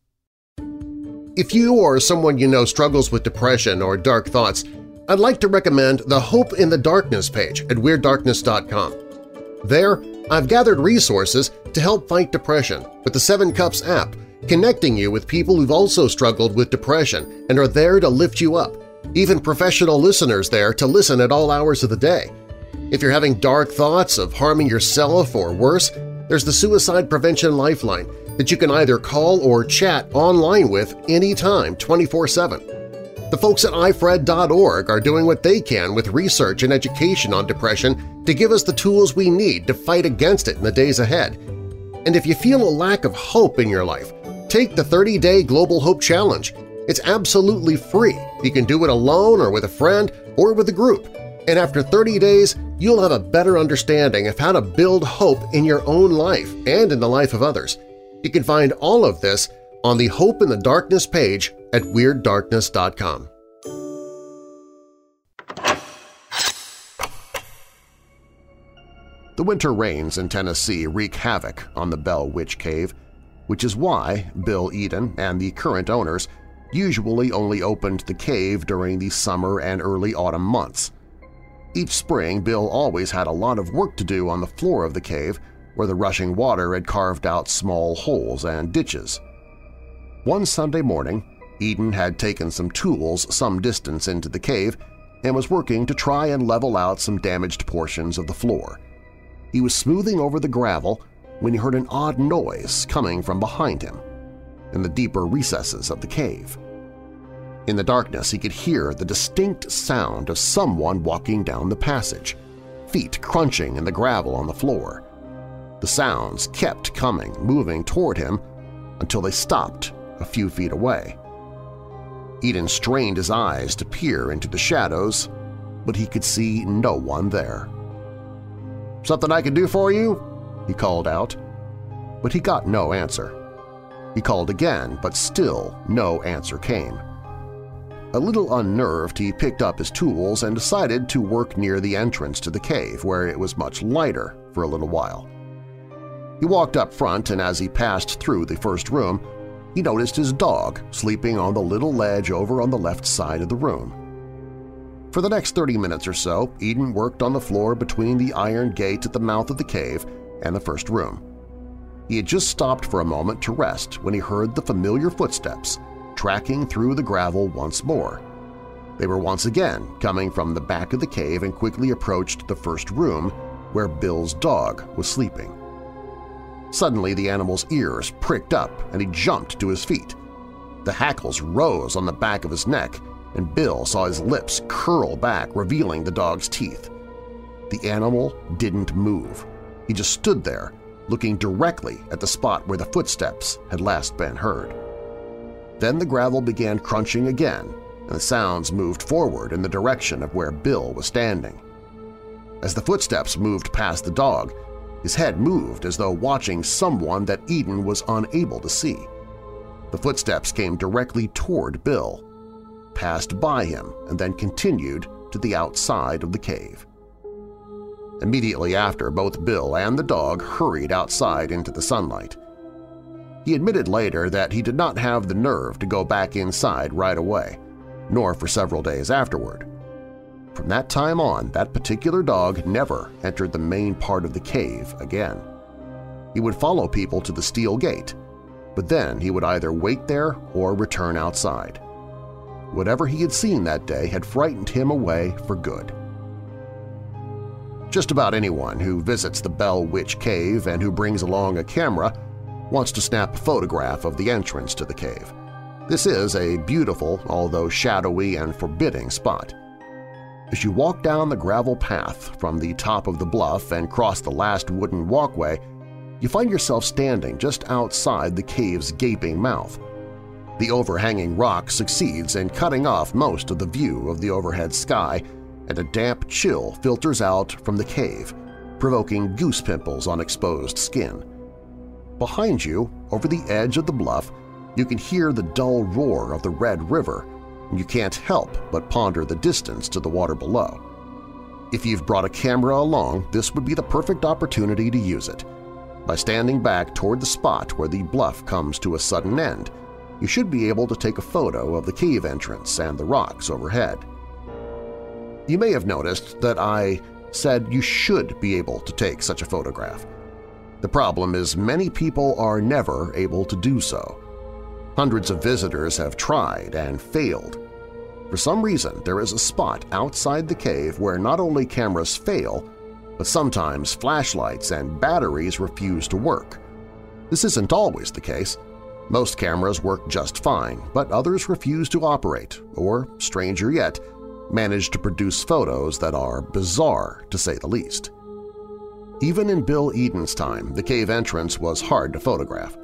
If you or someone you know struggles with depression or dark thoughts, I'd like to recommend the Hope in the Darkness page at WeirdDarkness.com. There, I've gathered resources to help fight depression with the Seven Cups app, connecting you with people who've also struggled with depression and are there to lift you up, even professional listeners there to listen at all hours of the day. If you're having dark thoughts of harming yourself or worse, there's the Suicide Prevention Lifeline that you can either call or chat online with anytime 24-7. The folks at ifred.org are doing what they can with research and education on depression to give us the tools we need to fight against it in the days ahead. And if you feel a lack of hope in your life, take the 30-Day Global Hope Challenge. It's absolutely free. You can do it alone or with a friend or with a group. And after 30 days, you'll have a better understanding of how to build hope in your own life and in the life of others. You can find all of this on the Hope in the Darkness page at WeirdDarkness.com. The winter rains in Tennessee wreak havoc on the Bell Witch Cave, which is why Bill Eden and the current owners usually only opened the cave during the summer and early autumn months. Each spring, Bill always had a lot of work to do on the floor of the cave where the rushing water had carved out small holes and ditches. One Sunday morning, Eden had taken some tools some distance into the cave and was working to try and level out some damaged portions of the floor. He was smoothing over the gravel when he heard an odd noise coming from behind him, in the deeper recesses of the cave. In the darkness, he could hear the distinct sound of someone walking down the passage, feet crunching in the gravel on the floor. The sounds kept coming, moving toward him until they stopped a few feet away. Eden strained his eyes to peer into the shadows, but he could see no one there. "'Something I can do for you?' he called out. But he got no answer. He called again, but still no answer came. A little unnerved, he picked up his tools and decided to work near the entrance to the cave, where it was much lighter, for a little while. He walked up front, and as he passed through the first room, he noticed his dog sleeping on the little ledge over on the left side of the room. For the next 30 minutes or so, Eden worked on the floor between the iron gate at the mouth of the cave and the first room. He had just stopped for a moment to rest when he heard the familiar footsteps tracking through the gravel once more. They were once again coming from the back of the cave and quickly approached the first room where Bill's dog was sleeping. Suddenly the animal's ears pricked up and he jumped to his feet. The hackles rose on the back of his neck and Bill saw his lips curl back, revealing the dog's teeth. The animal didn't move. He just stood there, looking directly at the spot where the footsteps had last been heard. Then the gravel began crunching again, and the sounds moved forward in the direction of where Bill was standing. As the footsteps moved past the dog, his head moved as though watching someone that Eden was unable to see. The footsteps came directly toward Bill, passed by him, and then continued to the outside of the cave. Immediately after, both Bill and the dog hurried outside into the sunlight. He admitted later that he did not have the nerve to go back inside right away, nor for several days afterward. From that time on, that particular dog never entered the main part of the cave again. He would follow people to the steel gate, but then he would either wait there or return outside. Whatever he had seen that day had frightened him away for good. Just about anyone who visits the Bell Witch Cave and who brings along a camera wants to snap a photograph of the entrance to the cave. This is a beautiful, although shadowy and forbidding spot. As you walk down the gravel path from the top of the bluff and cross the last wooden walkway, you find yourself standing just outside the cave's gaping mouth. The overhanging rock succeeds in cutting off most of the view of the overhead sky, and a damp chill filters out from the cave, provoking goose pimples on exposed skin. Behind you, over the edge of the bluff, you can hear the dull roar of the Red River you can't help but ponder the distance to the water below. If you've brought a camera along, this would be the perfect opportunity to use it. By standing back toward the spot where the bluff comes to a sudden end, you should be able to take a photo of the cave entrance and the rocks overhead. You may have noticed that I said you should be able to take such a photograph. The problem is many people are never able to do so. Hundreds of visitors have tried and failed. For some reason, there is a spot outside the cave where not only cameras fail, but sometimes flashlights and batteries refuse to work. This isn't always the case. Most cameras work just fine, but others refuse to operate, or, stranger yet, manage to produce photos that are bizarre, to say the least. Even in Bill Eden's time, the cave entrance was hard to photograph.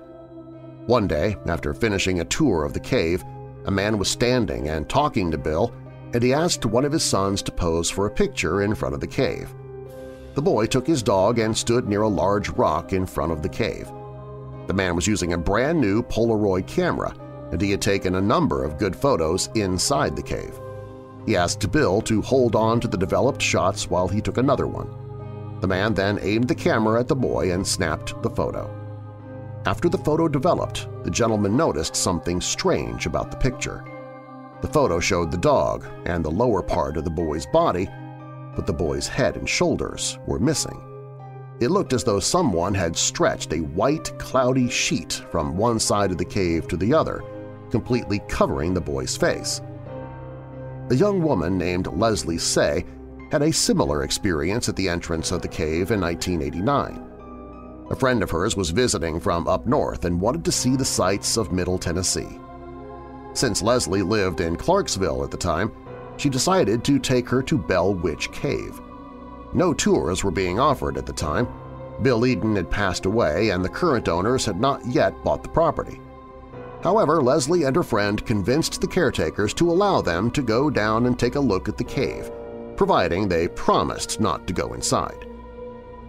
One day, after finishing a tour of the cave, a man was standing and talking to Bill, and he asked one of his sons to pose for a picture in front of the cave. The boy took his dog and stood near a large rock in front of the cave. The man was using a brand new Polaroid camera, and he had taken a number of good photos inside the cave. He asked Bill to hold on to the developed shots while he took another one. The man then aimed the camera at the boy and snapped the photo. After the photo developed, the gentleman noticed something strange about the picture. The photo showed the dog and the lower part of the boy's body, but the boy's head and shoulders were missing. It looked as though someone had stretched a white, cloudy sheet from one side of the cave to the other, completely covering the boy's face. A young woman named Leslie Say had a similar experience at the entrance of the cave in 1989. A friend of hers was visiting from up north and wanted to see the sights of Middle Tennessee. Since Leslie lived in Clarksville at the time, she decided to take her to Bell Witch Cave. No tours were being offered at the time. Bill Eden had passed away and the current owners had not yet bought the property. However, Leslie and her friend convinced the caretakers to allow them to go down and take a look at the cave, providing they promised not to go inside.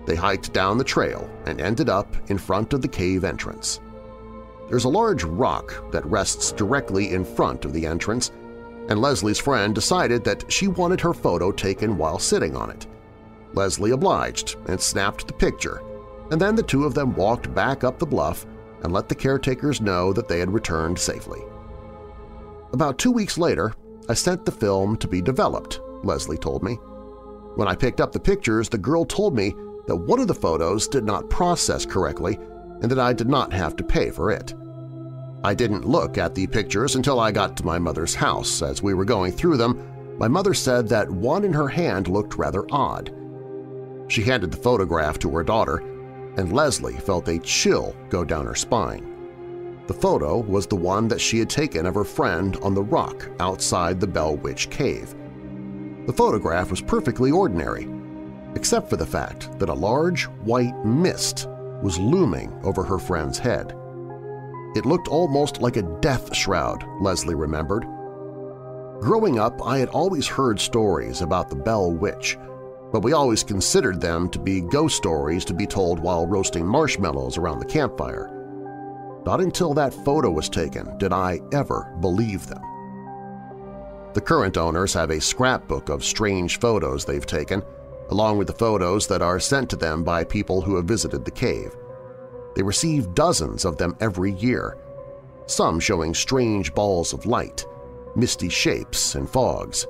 They hiked down the trail and ended up in front of the cave entrance. There's a large rock that rests directly in front of the entrance, and Leslie's friend decided that she wanted her photo taken while sitting on it. Leslie obliged and snapped the picture, and then the two of them walked back up the bluff and let the caretakers know that they had returned safely. About two weeks later, I sent the film to be developed, Leslie told me. When I picked up the pictures, the girl told me that one of the photos did not process correctly and that I did not have to pay for it. I didn't look at the pictures until I got to my mother's house. As we were going through them, my mother said that one in her hand looked rather odd. She handed the photograph to her daughter, and Leslie felt a chill go down her spine. The photo was the one that she had taken of her friend on the rock outside the Bell Witch Cave. The photograph was perfectly ordinary, except for the fact that a large white mist was looming over her friend's head. It looked almost like a death shroud, Leslie remembered. Growing up, I had always heard stories about the Bell Witch, but we always considered them to be ghost stories to be told while roasting marshmallows around the campfire. Not until that photo was taken did I ever believe them. The current owners have a scrapbook of strange photos they've taken, along with the photos that are sent to them by people who have visited the cave. They receive dozens of them every year, some showing strange balls of light, misty shapes, and fogs.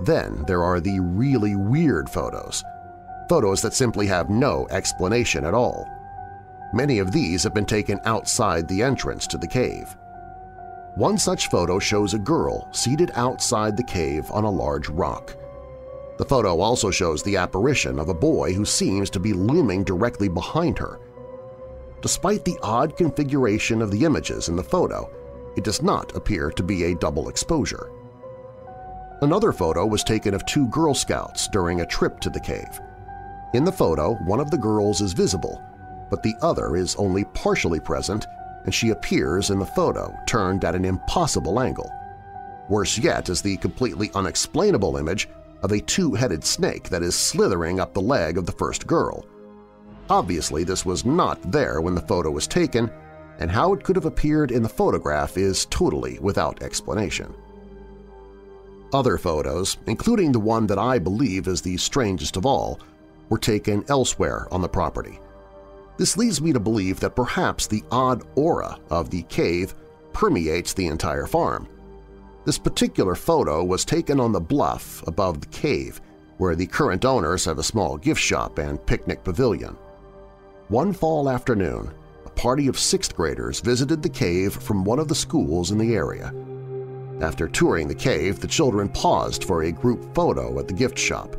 Then there are the really weird photos, photos that simply have no explanation at all. Many of these have been taken outside the entrance to the cave. One such photo shows a girl seated outside the cave on a large rock. The photo also shows the apparition of a boy who seems to be looming directly behind her. Despite the odd configuration of the images in the photo, it does not appear to be a double exposure. Another photo was taken of two Girl Scouts during a trip to the cave. In the photo, one of the girls is visible, but the other is only partially present and she appears in the photo turned at an impossible angle. Worse yet is the completely unexplainable image of a two-headed snake that is slithering up the leg of the first girl. Obviously, this was not there when the photo was taken, and how it could have appeared in the photograph is totally without explanation. Other photos, including the one that I believe is the strangest of all, were taken elsewhere on the property. This leads me to believe that perhaps the odd aura of the cave permeates the entire farm. This particular photo was taken on the bluff above the cave, where the current owners have a small gift shop and picnic pavilion. One fall afternoon, a party of sixth graders visited the cave from one of the schools in the area. After touring the cave, the children paused for a group photo at the gift shop.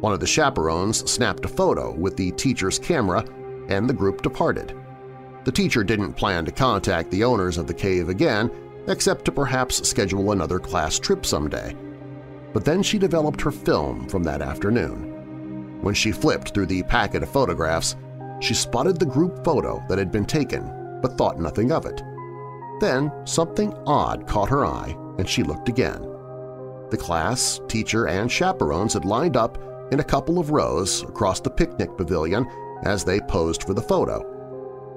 One of the chaperones snapped a photo with the teacher's camera and the group departed. The teacher didn't plan to contact the owners of the cave again except to perhaps schedule another class trip someday. But then she developed her film from that afternoon. When she flipped through the packet of photographs, she spotted the group photo that had been taken but thought nothing of it. Then something odd caught her eye and she looked again. The class, teacher, and chaperones had lined up in a couple of rows across the picnic pavilion as they posed for the photo.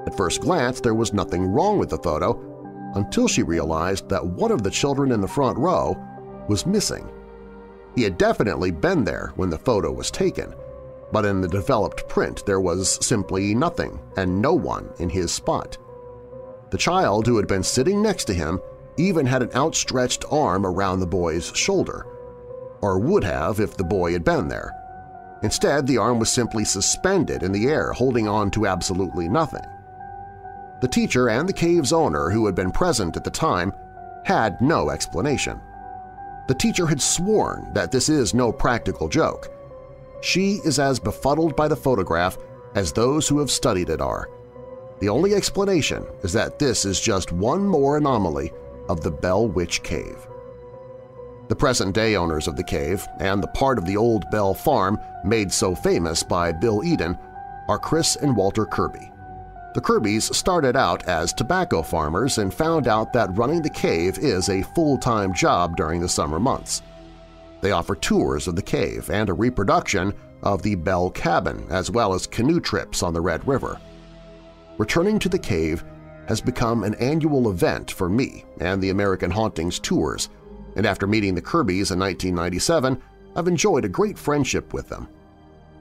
At first glance, there was nothing wrong with the photo until she realized that one of the children in the front row was missing. He had definitely been there when the photo was taken, but in the developed print there was simply nothing and no one in his spot. The child who had been sitting next to him even had an outstretched arm around the boy's shoulder, or would have if the boy had been there. Instead, the arm was simply suspended in the air, holding on to absolutely nothing. The teacher and the cave's owner, who had been present at the time, had no explanation. The teacher had sworn that this is no practical joke. She is as befuddled by the photograph as those who have studied it are. The only explanation is that this is just one more anomaly of the Bell Witch Cave. The present-day owners of the cave and the part of the old Bell Farm made so famous by Bill Eden are Chris and Walter Kirby. The Kirbys started out as tobacco farmers and found out that running the cave is a full-time job during the summer months. They offer tours of the cave and a reproduction of the Bell Cabin as well as canoe trips on the Red River. Returning to the cave has become an annual event for me and the American Hauntings tours, and after meeting the Kirbys in 1997, I've enjoyed a great friendship with them.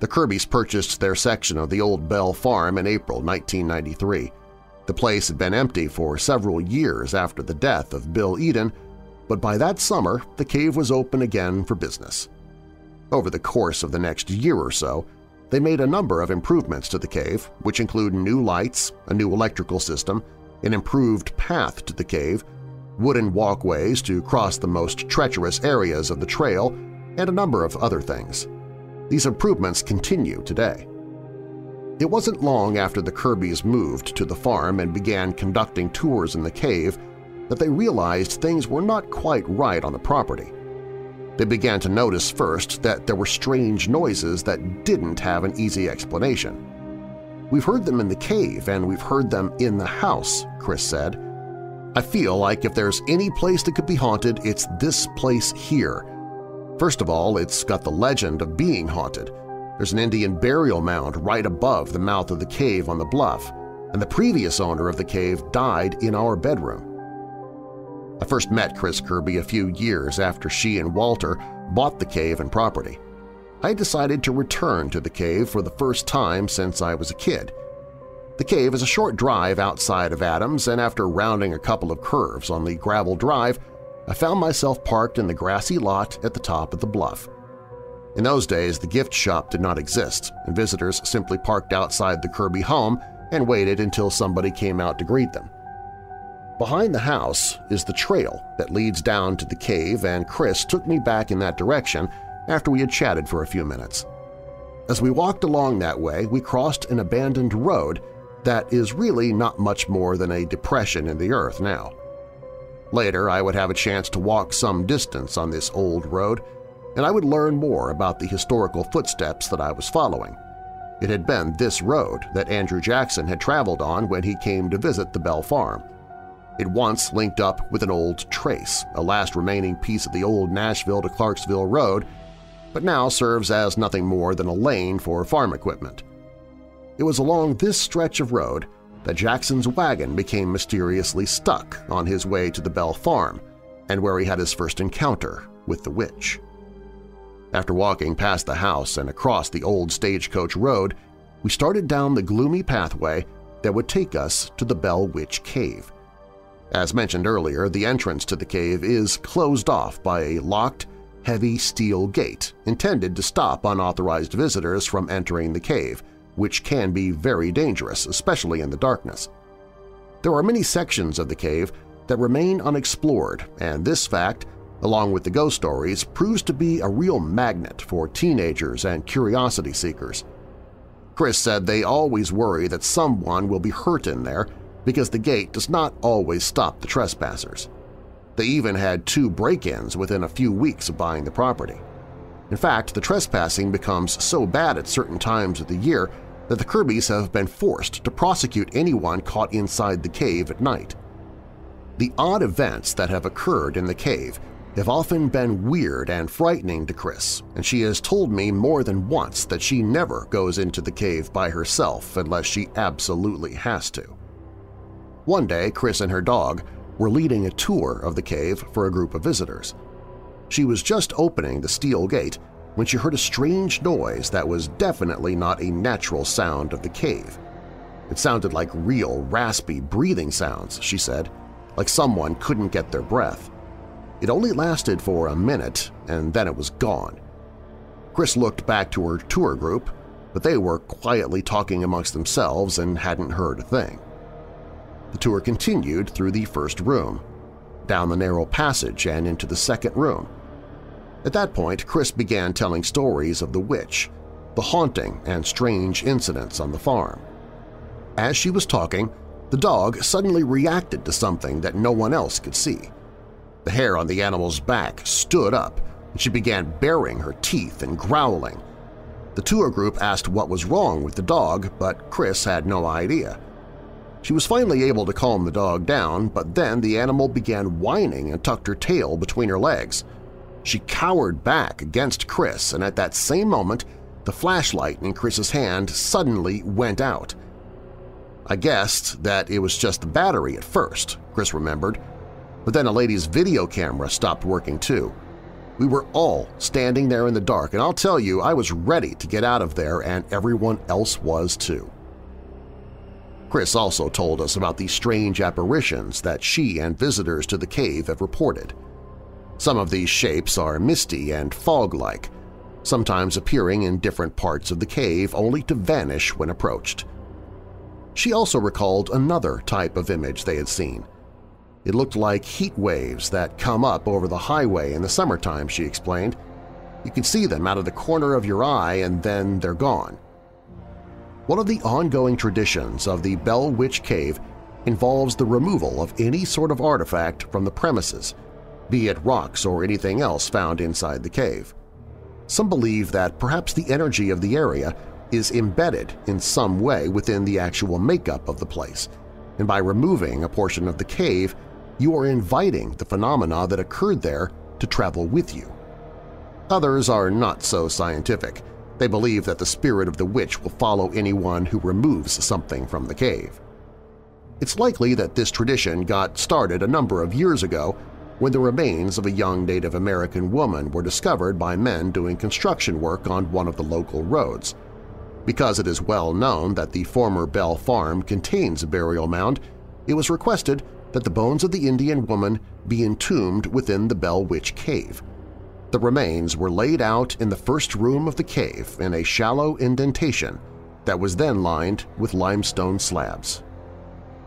The Kirbys purchased their section of the old Bell Farm in April 1993. The place had been empty for several years after the death of Bill Eden, but by that summer the cave was open again for business. Over the course of the next year or so, they made a number of improvements to the cave, which include new lights, a new electrical system, an improved path to the cave, wooden walkways to cross the most treacherous areas of the trail, and a number of other things. These improvements continue today. It wasn't long after the Kirbys moved to the farm and began conducting tours in the cave that they realized things were not quite right on the property. They began to notice first that there were strange noises that didn't have an easy explanation. We've heard them in the cave and we've heard them in the house, Chris said. I feel like if there's any place that could be haunted, it's this place here, First of all, it's got the legend of being haunted. There's an Indian burial mound right above the mouth of the cave on the bluff, and the previous owner of the cave died in our bedroom. I first met Chris Kirby a few years after she and Walter bought the cave and property. I decided to return to the cave for the first time since I was a kid. The cave is a short drive outside of Adams, and after rounding a couple of curves on the gravel drive, I found myself parked in the grassy lot at the top of the bluff. In those days, the gift shop did not exist, and visitors simply parked outside the Kirby home and waited until somebody came out to greet them. Behind the house is the trail that leads down to the cave, and Chris took me back in that direction after we had chatted for a few minutes. As we walked along that way, we crossed an abandoned road that is really not much more than a depression in the earth now. Later, I would have a chance to walk some distance on this old road, and I would learn more about the historical footsteps that I was following. It had been this road that Andrew Jackson had traveled on when he came to visit the Bell Farm. It once linked up with an old trace, a last remaining piece of the old Nashville to Clarksville Road, but now serves as nothing more than a lane for farm equipment. It was along this stretch of road that Jackson's wagon became mysteriously stuck on his way to the Bell Farm and where he had his first encounter with the witch. After walking past the house and across the old stagecoach road, we started down the gloomy pathway that would take us to the Bell Witch Cave. As mentioned earlier, the entrance to the cave is closed off by a locked, heavy steel gate intended to stop unauthorized visitors from entering the cave, which can be very dangerous, especially in the darkness. There are many sections of the cave that remain unexplored, and this fact, along with the ghost stories, proves to be a real magnet for teenagers and curiosity seekers. Chris said they always worry that someone will be hurt in there because the gate does not always stop the trespassers. They even had two break-ins within a few weeks of buying the property. In fact, the trespassing becomes so bad at certain times of the year that the Kirbys have been forced to prosecute anyone caught inside the cave at night. The odd events that have occurred in the cave have often been weird and frightening to Chris, and she has told me more than once that she never goes into the cave by herself unless she absolutely has to. One day, Chris and her dog were leading a tour of the cave for a group of visitors. She was just opening the steel gate when she heard a strange noise that was definitely not a natural sound of the cave. It sounded like real, raspy breathing sounds, she said, like someone couldn't get their breath. It only lasted for a minute, and then it was gone. Chris looked back to her tour group, but they were quietly talking amongst themselves and hadn't heard a thing. The tour continued through the first room, down the narrow passage and into the second room. At that point, Chris began telling stories of the witch, the haunting and strange incidents on the farm. As she was talking, the dog suddenly reacted to something that no one else could see. The hair on the animal's back stood up, and she began baring her teeth and growling. The tour group asked what was wrong with the dog, but Chris had no idea. She was finally able to calm the dog down, but then the animal began whining and tucked her tail between her legs. She cowered back against Chris, and at that same moment, the flashlight in Chris's hand suddenly went out. I guessed that it was just the battery at first, Chris remembered, but then a lady's video camera stopped working too. We were all standing there in the dark, and I'll tell you, I was ready to get out of there and everyone else was too. Chris also told us about the strange apparitions that she and visitors to the cave have reported. Some of these shapes are misty and fog-like, sometimes appearing in different parts of the cave only to vanish when approached. She also recalled another type of image they had seen. It looked like heat waves that come up over the highway in the summertime, she explained. You can see them out of the corner of your eye and then they're gone. One of the ongoing traditions of the Bell Witch Cave involves the removal of any sort of artifact from the premises, be it rocks or anything else found inside the cave. Some believe that perhaps the energy of the area is embedded in some way within the actual makeup of the place, and by removing a portion of the cave, you are inviting the phenomena that occurred there to travel with you. Others are not so scientific, they believe that the spirit of the witch will follow anyone who removes something from the cave. It's likely that this tradition got started a number of years ago when the remains of a young Native American woman were discovered by men doing construction work on one of the local roads. Because it is well known that the former Bell Farm contains a burial mound, it was requested that the bones of the Indian woman be entombed within the Bell Witch Cave. The remains were laid out in the first room of the cave in a shallow indentation that was then lined with limestone slabs.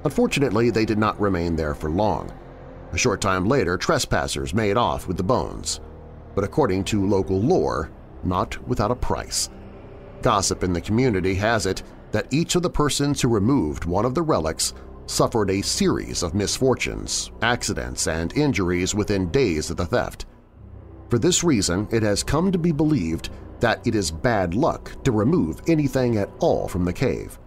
Unfortunately, they did not remain there for long. A short time later, trespassers made off with the bones, but according to local lore, not without a price. Gossip in the community has it that each of the persons who removed one of the relics suffered a series of misfortunes, accidents, and injuries within days of the theft. For this reason, it has come to be believed that it is bad luck to remove anything at all from the cave.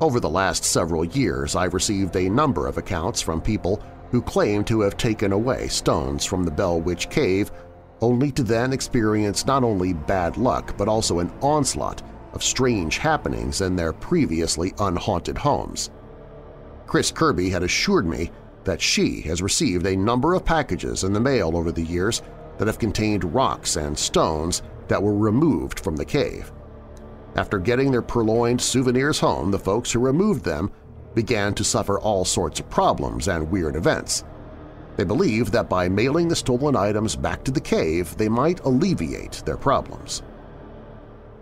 Over the last several years, I've received a number of accounts from people who claim to have taken away stones from the Bell Witch Cave only to then experience not only bad luck but also an onslaught of strange happenings in their previously unhaunted homes. Chris Kirby had assured me that she has received a number of packages in the mail over the years that have contained rocks and stones that were removed from the cave. After getting their purloined souvenirs home, the folks who removed them began to suffer all sorts of problems and weird events. They believed that by mailing the stolen items back to the cave, they might alleviate their problems.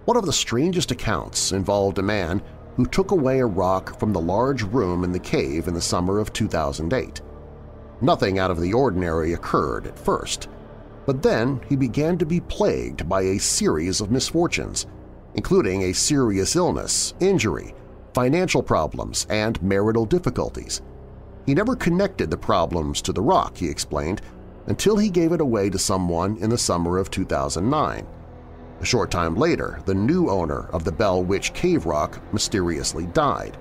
One of the strangest accounts involved a man who took away a rock from the large room in the cave in the summer of 2008. Nothing out of the ordinary occurred at first, but then he began to be plagued by a series of misfortunes, including a serious illness, injury, financial problems, and marital difficulties. He never connected the problems to the rock, he explained, until he gave it away to someone in the summer of 2009. A short time later, the new owner of the Bell Witch Cave Rock mysteriously died.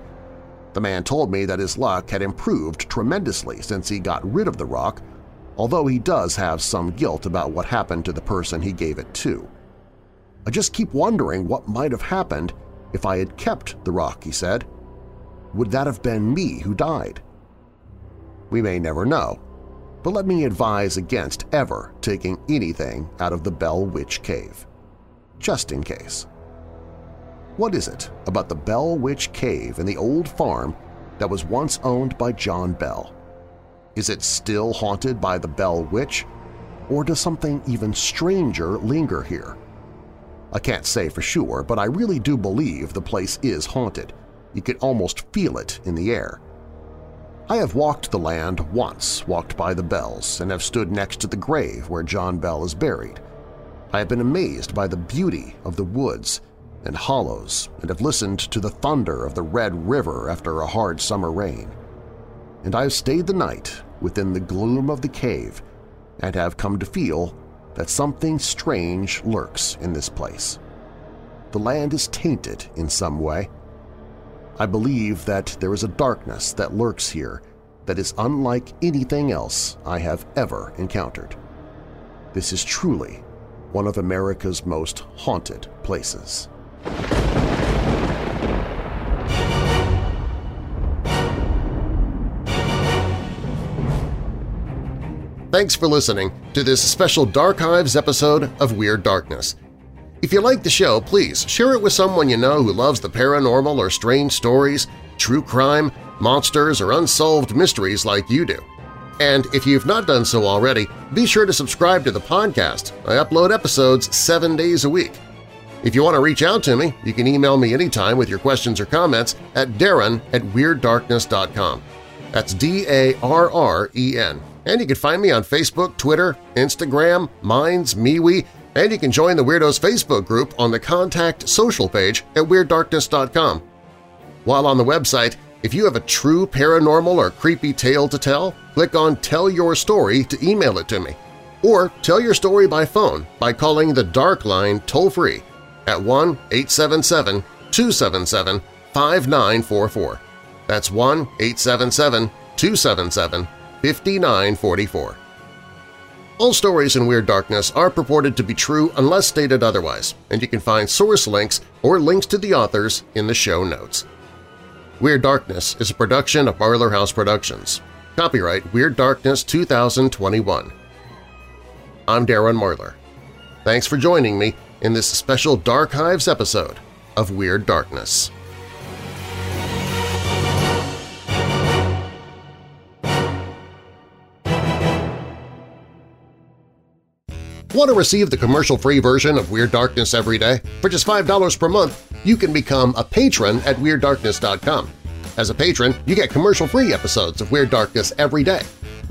The man told me that his luck had improved tremendously since he got rid of the rock, although he does have some guilt about what happened to the person he gave it to. I just keep wondering what might have happened if I had kept the rock, he said. Would that have been me who died? We may never know, but let me advise against ever taking anything out of the Bell Witch Cave. Just in case. What is it about the Bell Witch Cave and the old farm that was once owned by John Bell? Is it still haunted by the Bell Witch, or does something even stranger linger here? I can't say for sure, but I really do believe the place is haunted. You can almost feel it in the air. I have walked the land once, walked by the bells, and have stood next to the grave where John Bell is buried. I have been amazed by the beauty of the woods and hollows and have listened to the thunder of the Red River after a hard summer rain. And I have stayed the night within the gloom of the cave and have come to feel that something strange lurks in this place. The land is tainted in some way, I believe that there is a darkness that lurks here that is unlike anything else I have ever encountered. This is truly one of America's most haunted places. Thanks for listening to this special Darchives episode of Weird Darkness. If you like the show, please share it with someone you know who loves the paranormal or strange stories, true crime, monsters, or unsolved mysteries like you do. And if you've not done so already, be sure to subscribe to the podcast. I upload episodes seven days a week. If you want to reach out to me, you can email me anytime with your questions or comments at darren at WeirdDarkness.com. That's D-A-R-R-E-N. And you can find me on Facebook, Twitter, Instagram, Minds, MeWe, and you can join the Weirdos Facebook group on the Contact Social page at WeirdDarkness.com. While on the website, if you have a true paranormal or creepy tale to tell, click on Tell Your Story to email it to me. Or tell your story by phone by calling the Dark Line toll-free at 1-877-277-5944. That's 1-877-277-5944. All stories in Weird Darkness are purported to be true unless stated otherwise, and you can find source links or links to the authors in the show notes. Weird Darkness is a production of Marlar House Productions. Copyright Weird Darkness 2021. I'm Darren Marlar. Thanks for joining me in this special Darchives episode of Weird Darkness. Want to receive the commercial-free version of Weird Darkness every day? For just $5 per month, you can become a patron at WeirdDarkness.com. As a patron, you get commercial-free episodes of Weird Darkness every day,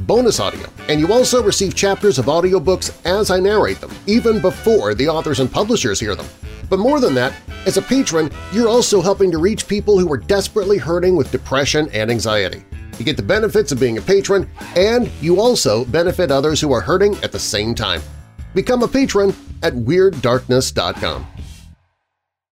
bonus audio, and you also receive chapters of audiobooks as I narrate them, even before the authors and publishers hear them. But more than that, as a patron, you're also helping to reach people who are desperately hurting with depression and anxiety. You get the benefits of being a patron, and you also benefit others who are hurting at the same time. Become a patron at WeirdDarkness.com.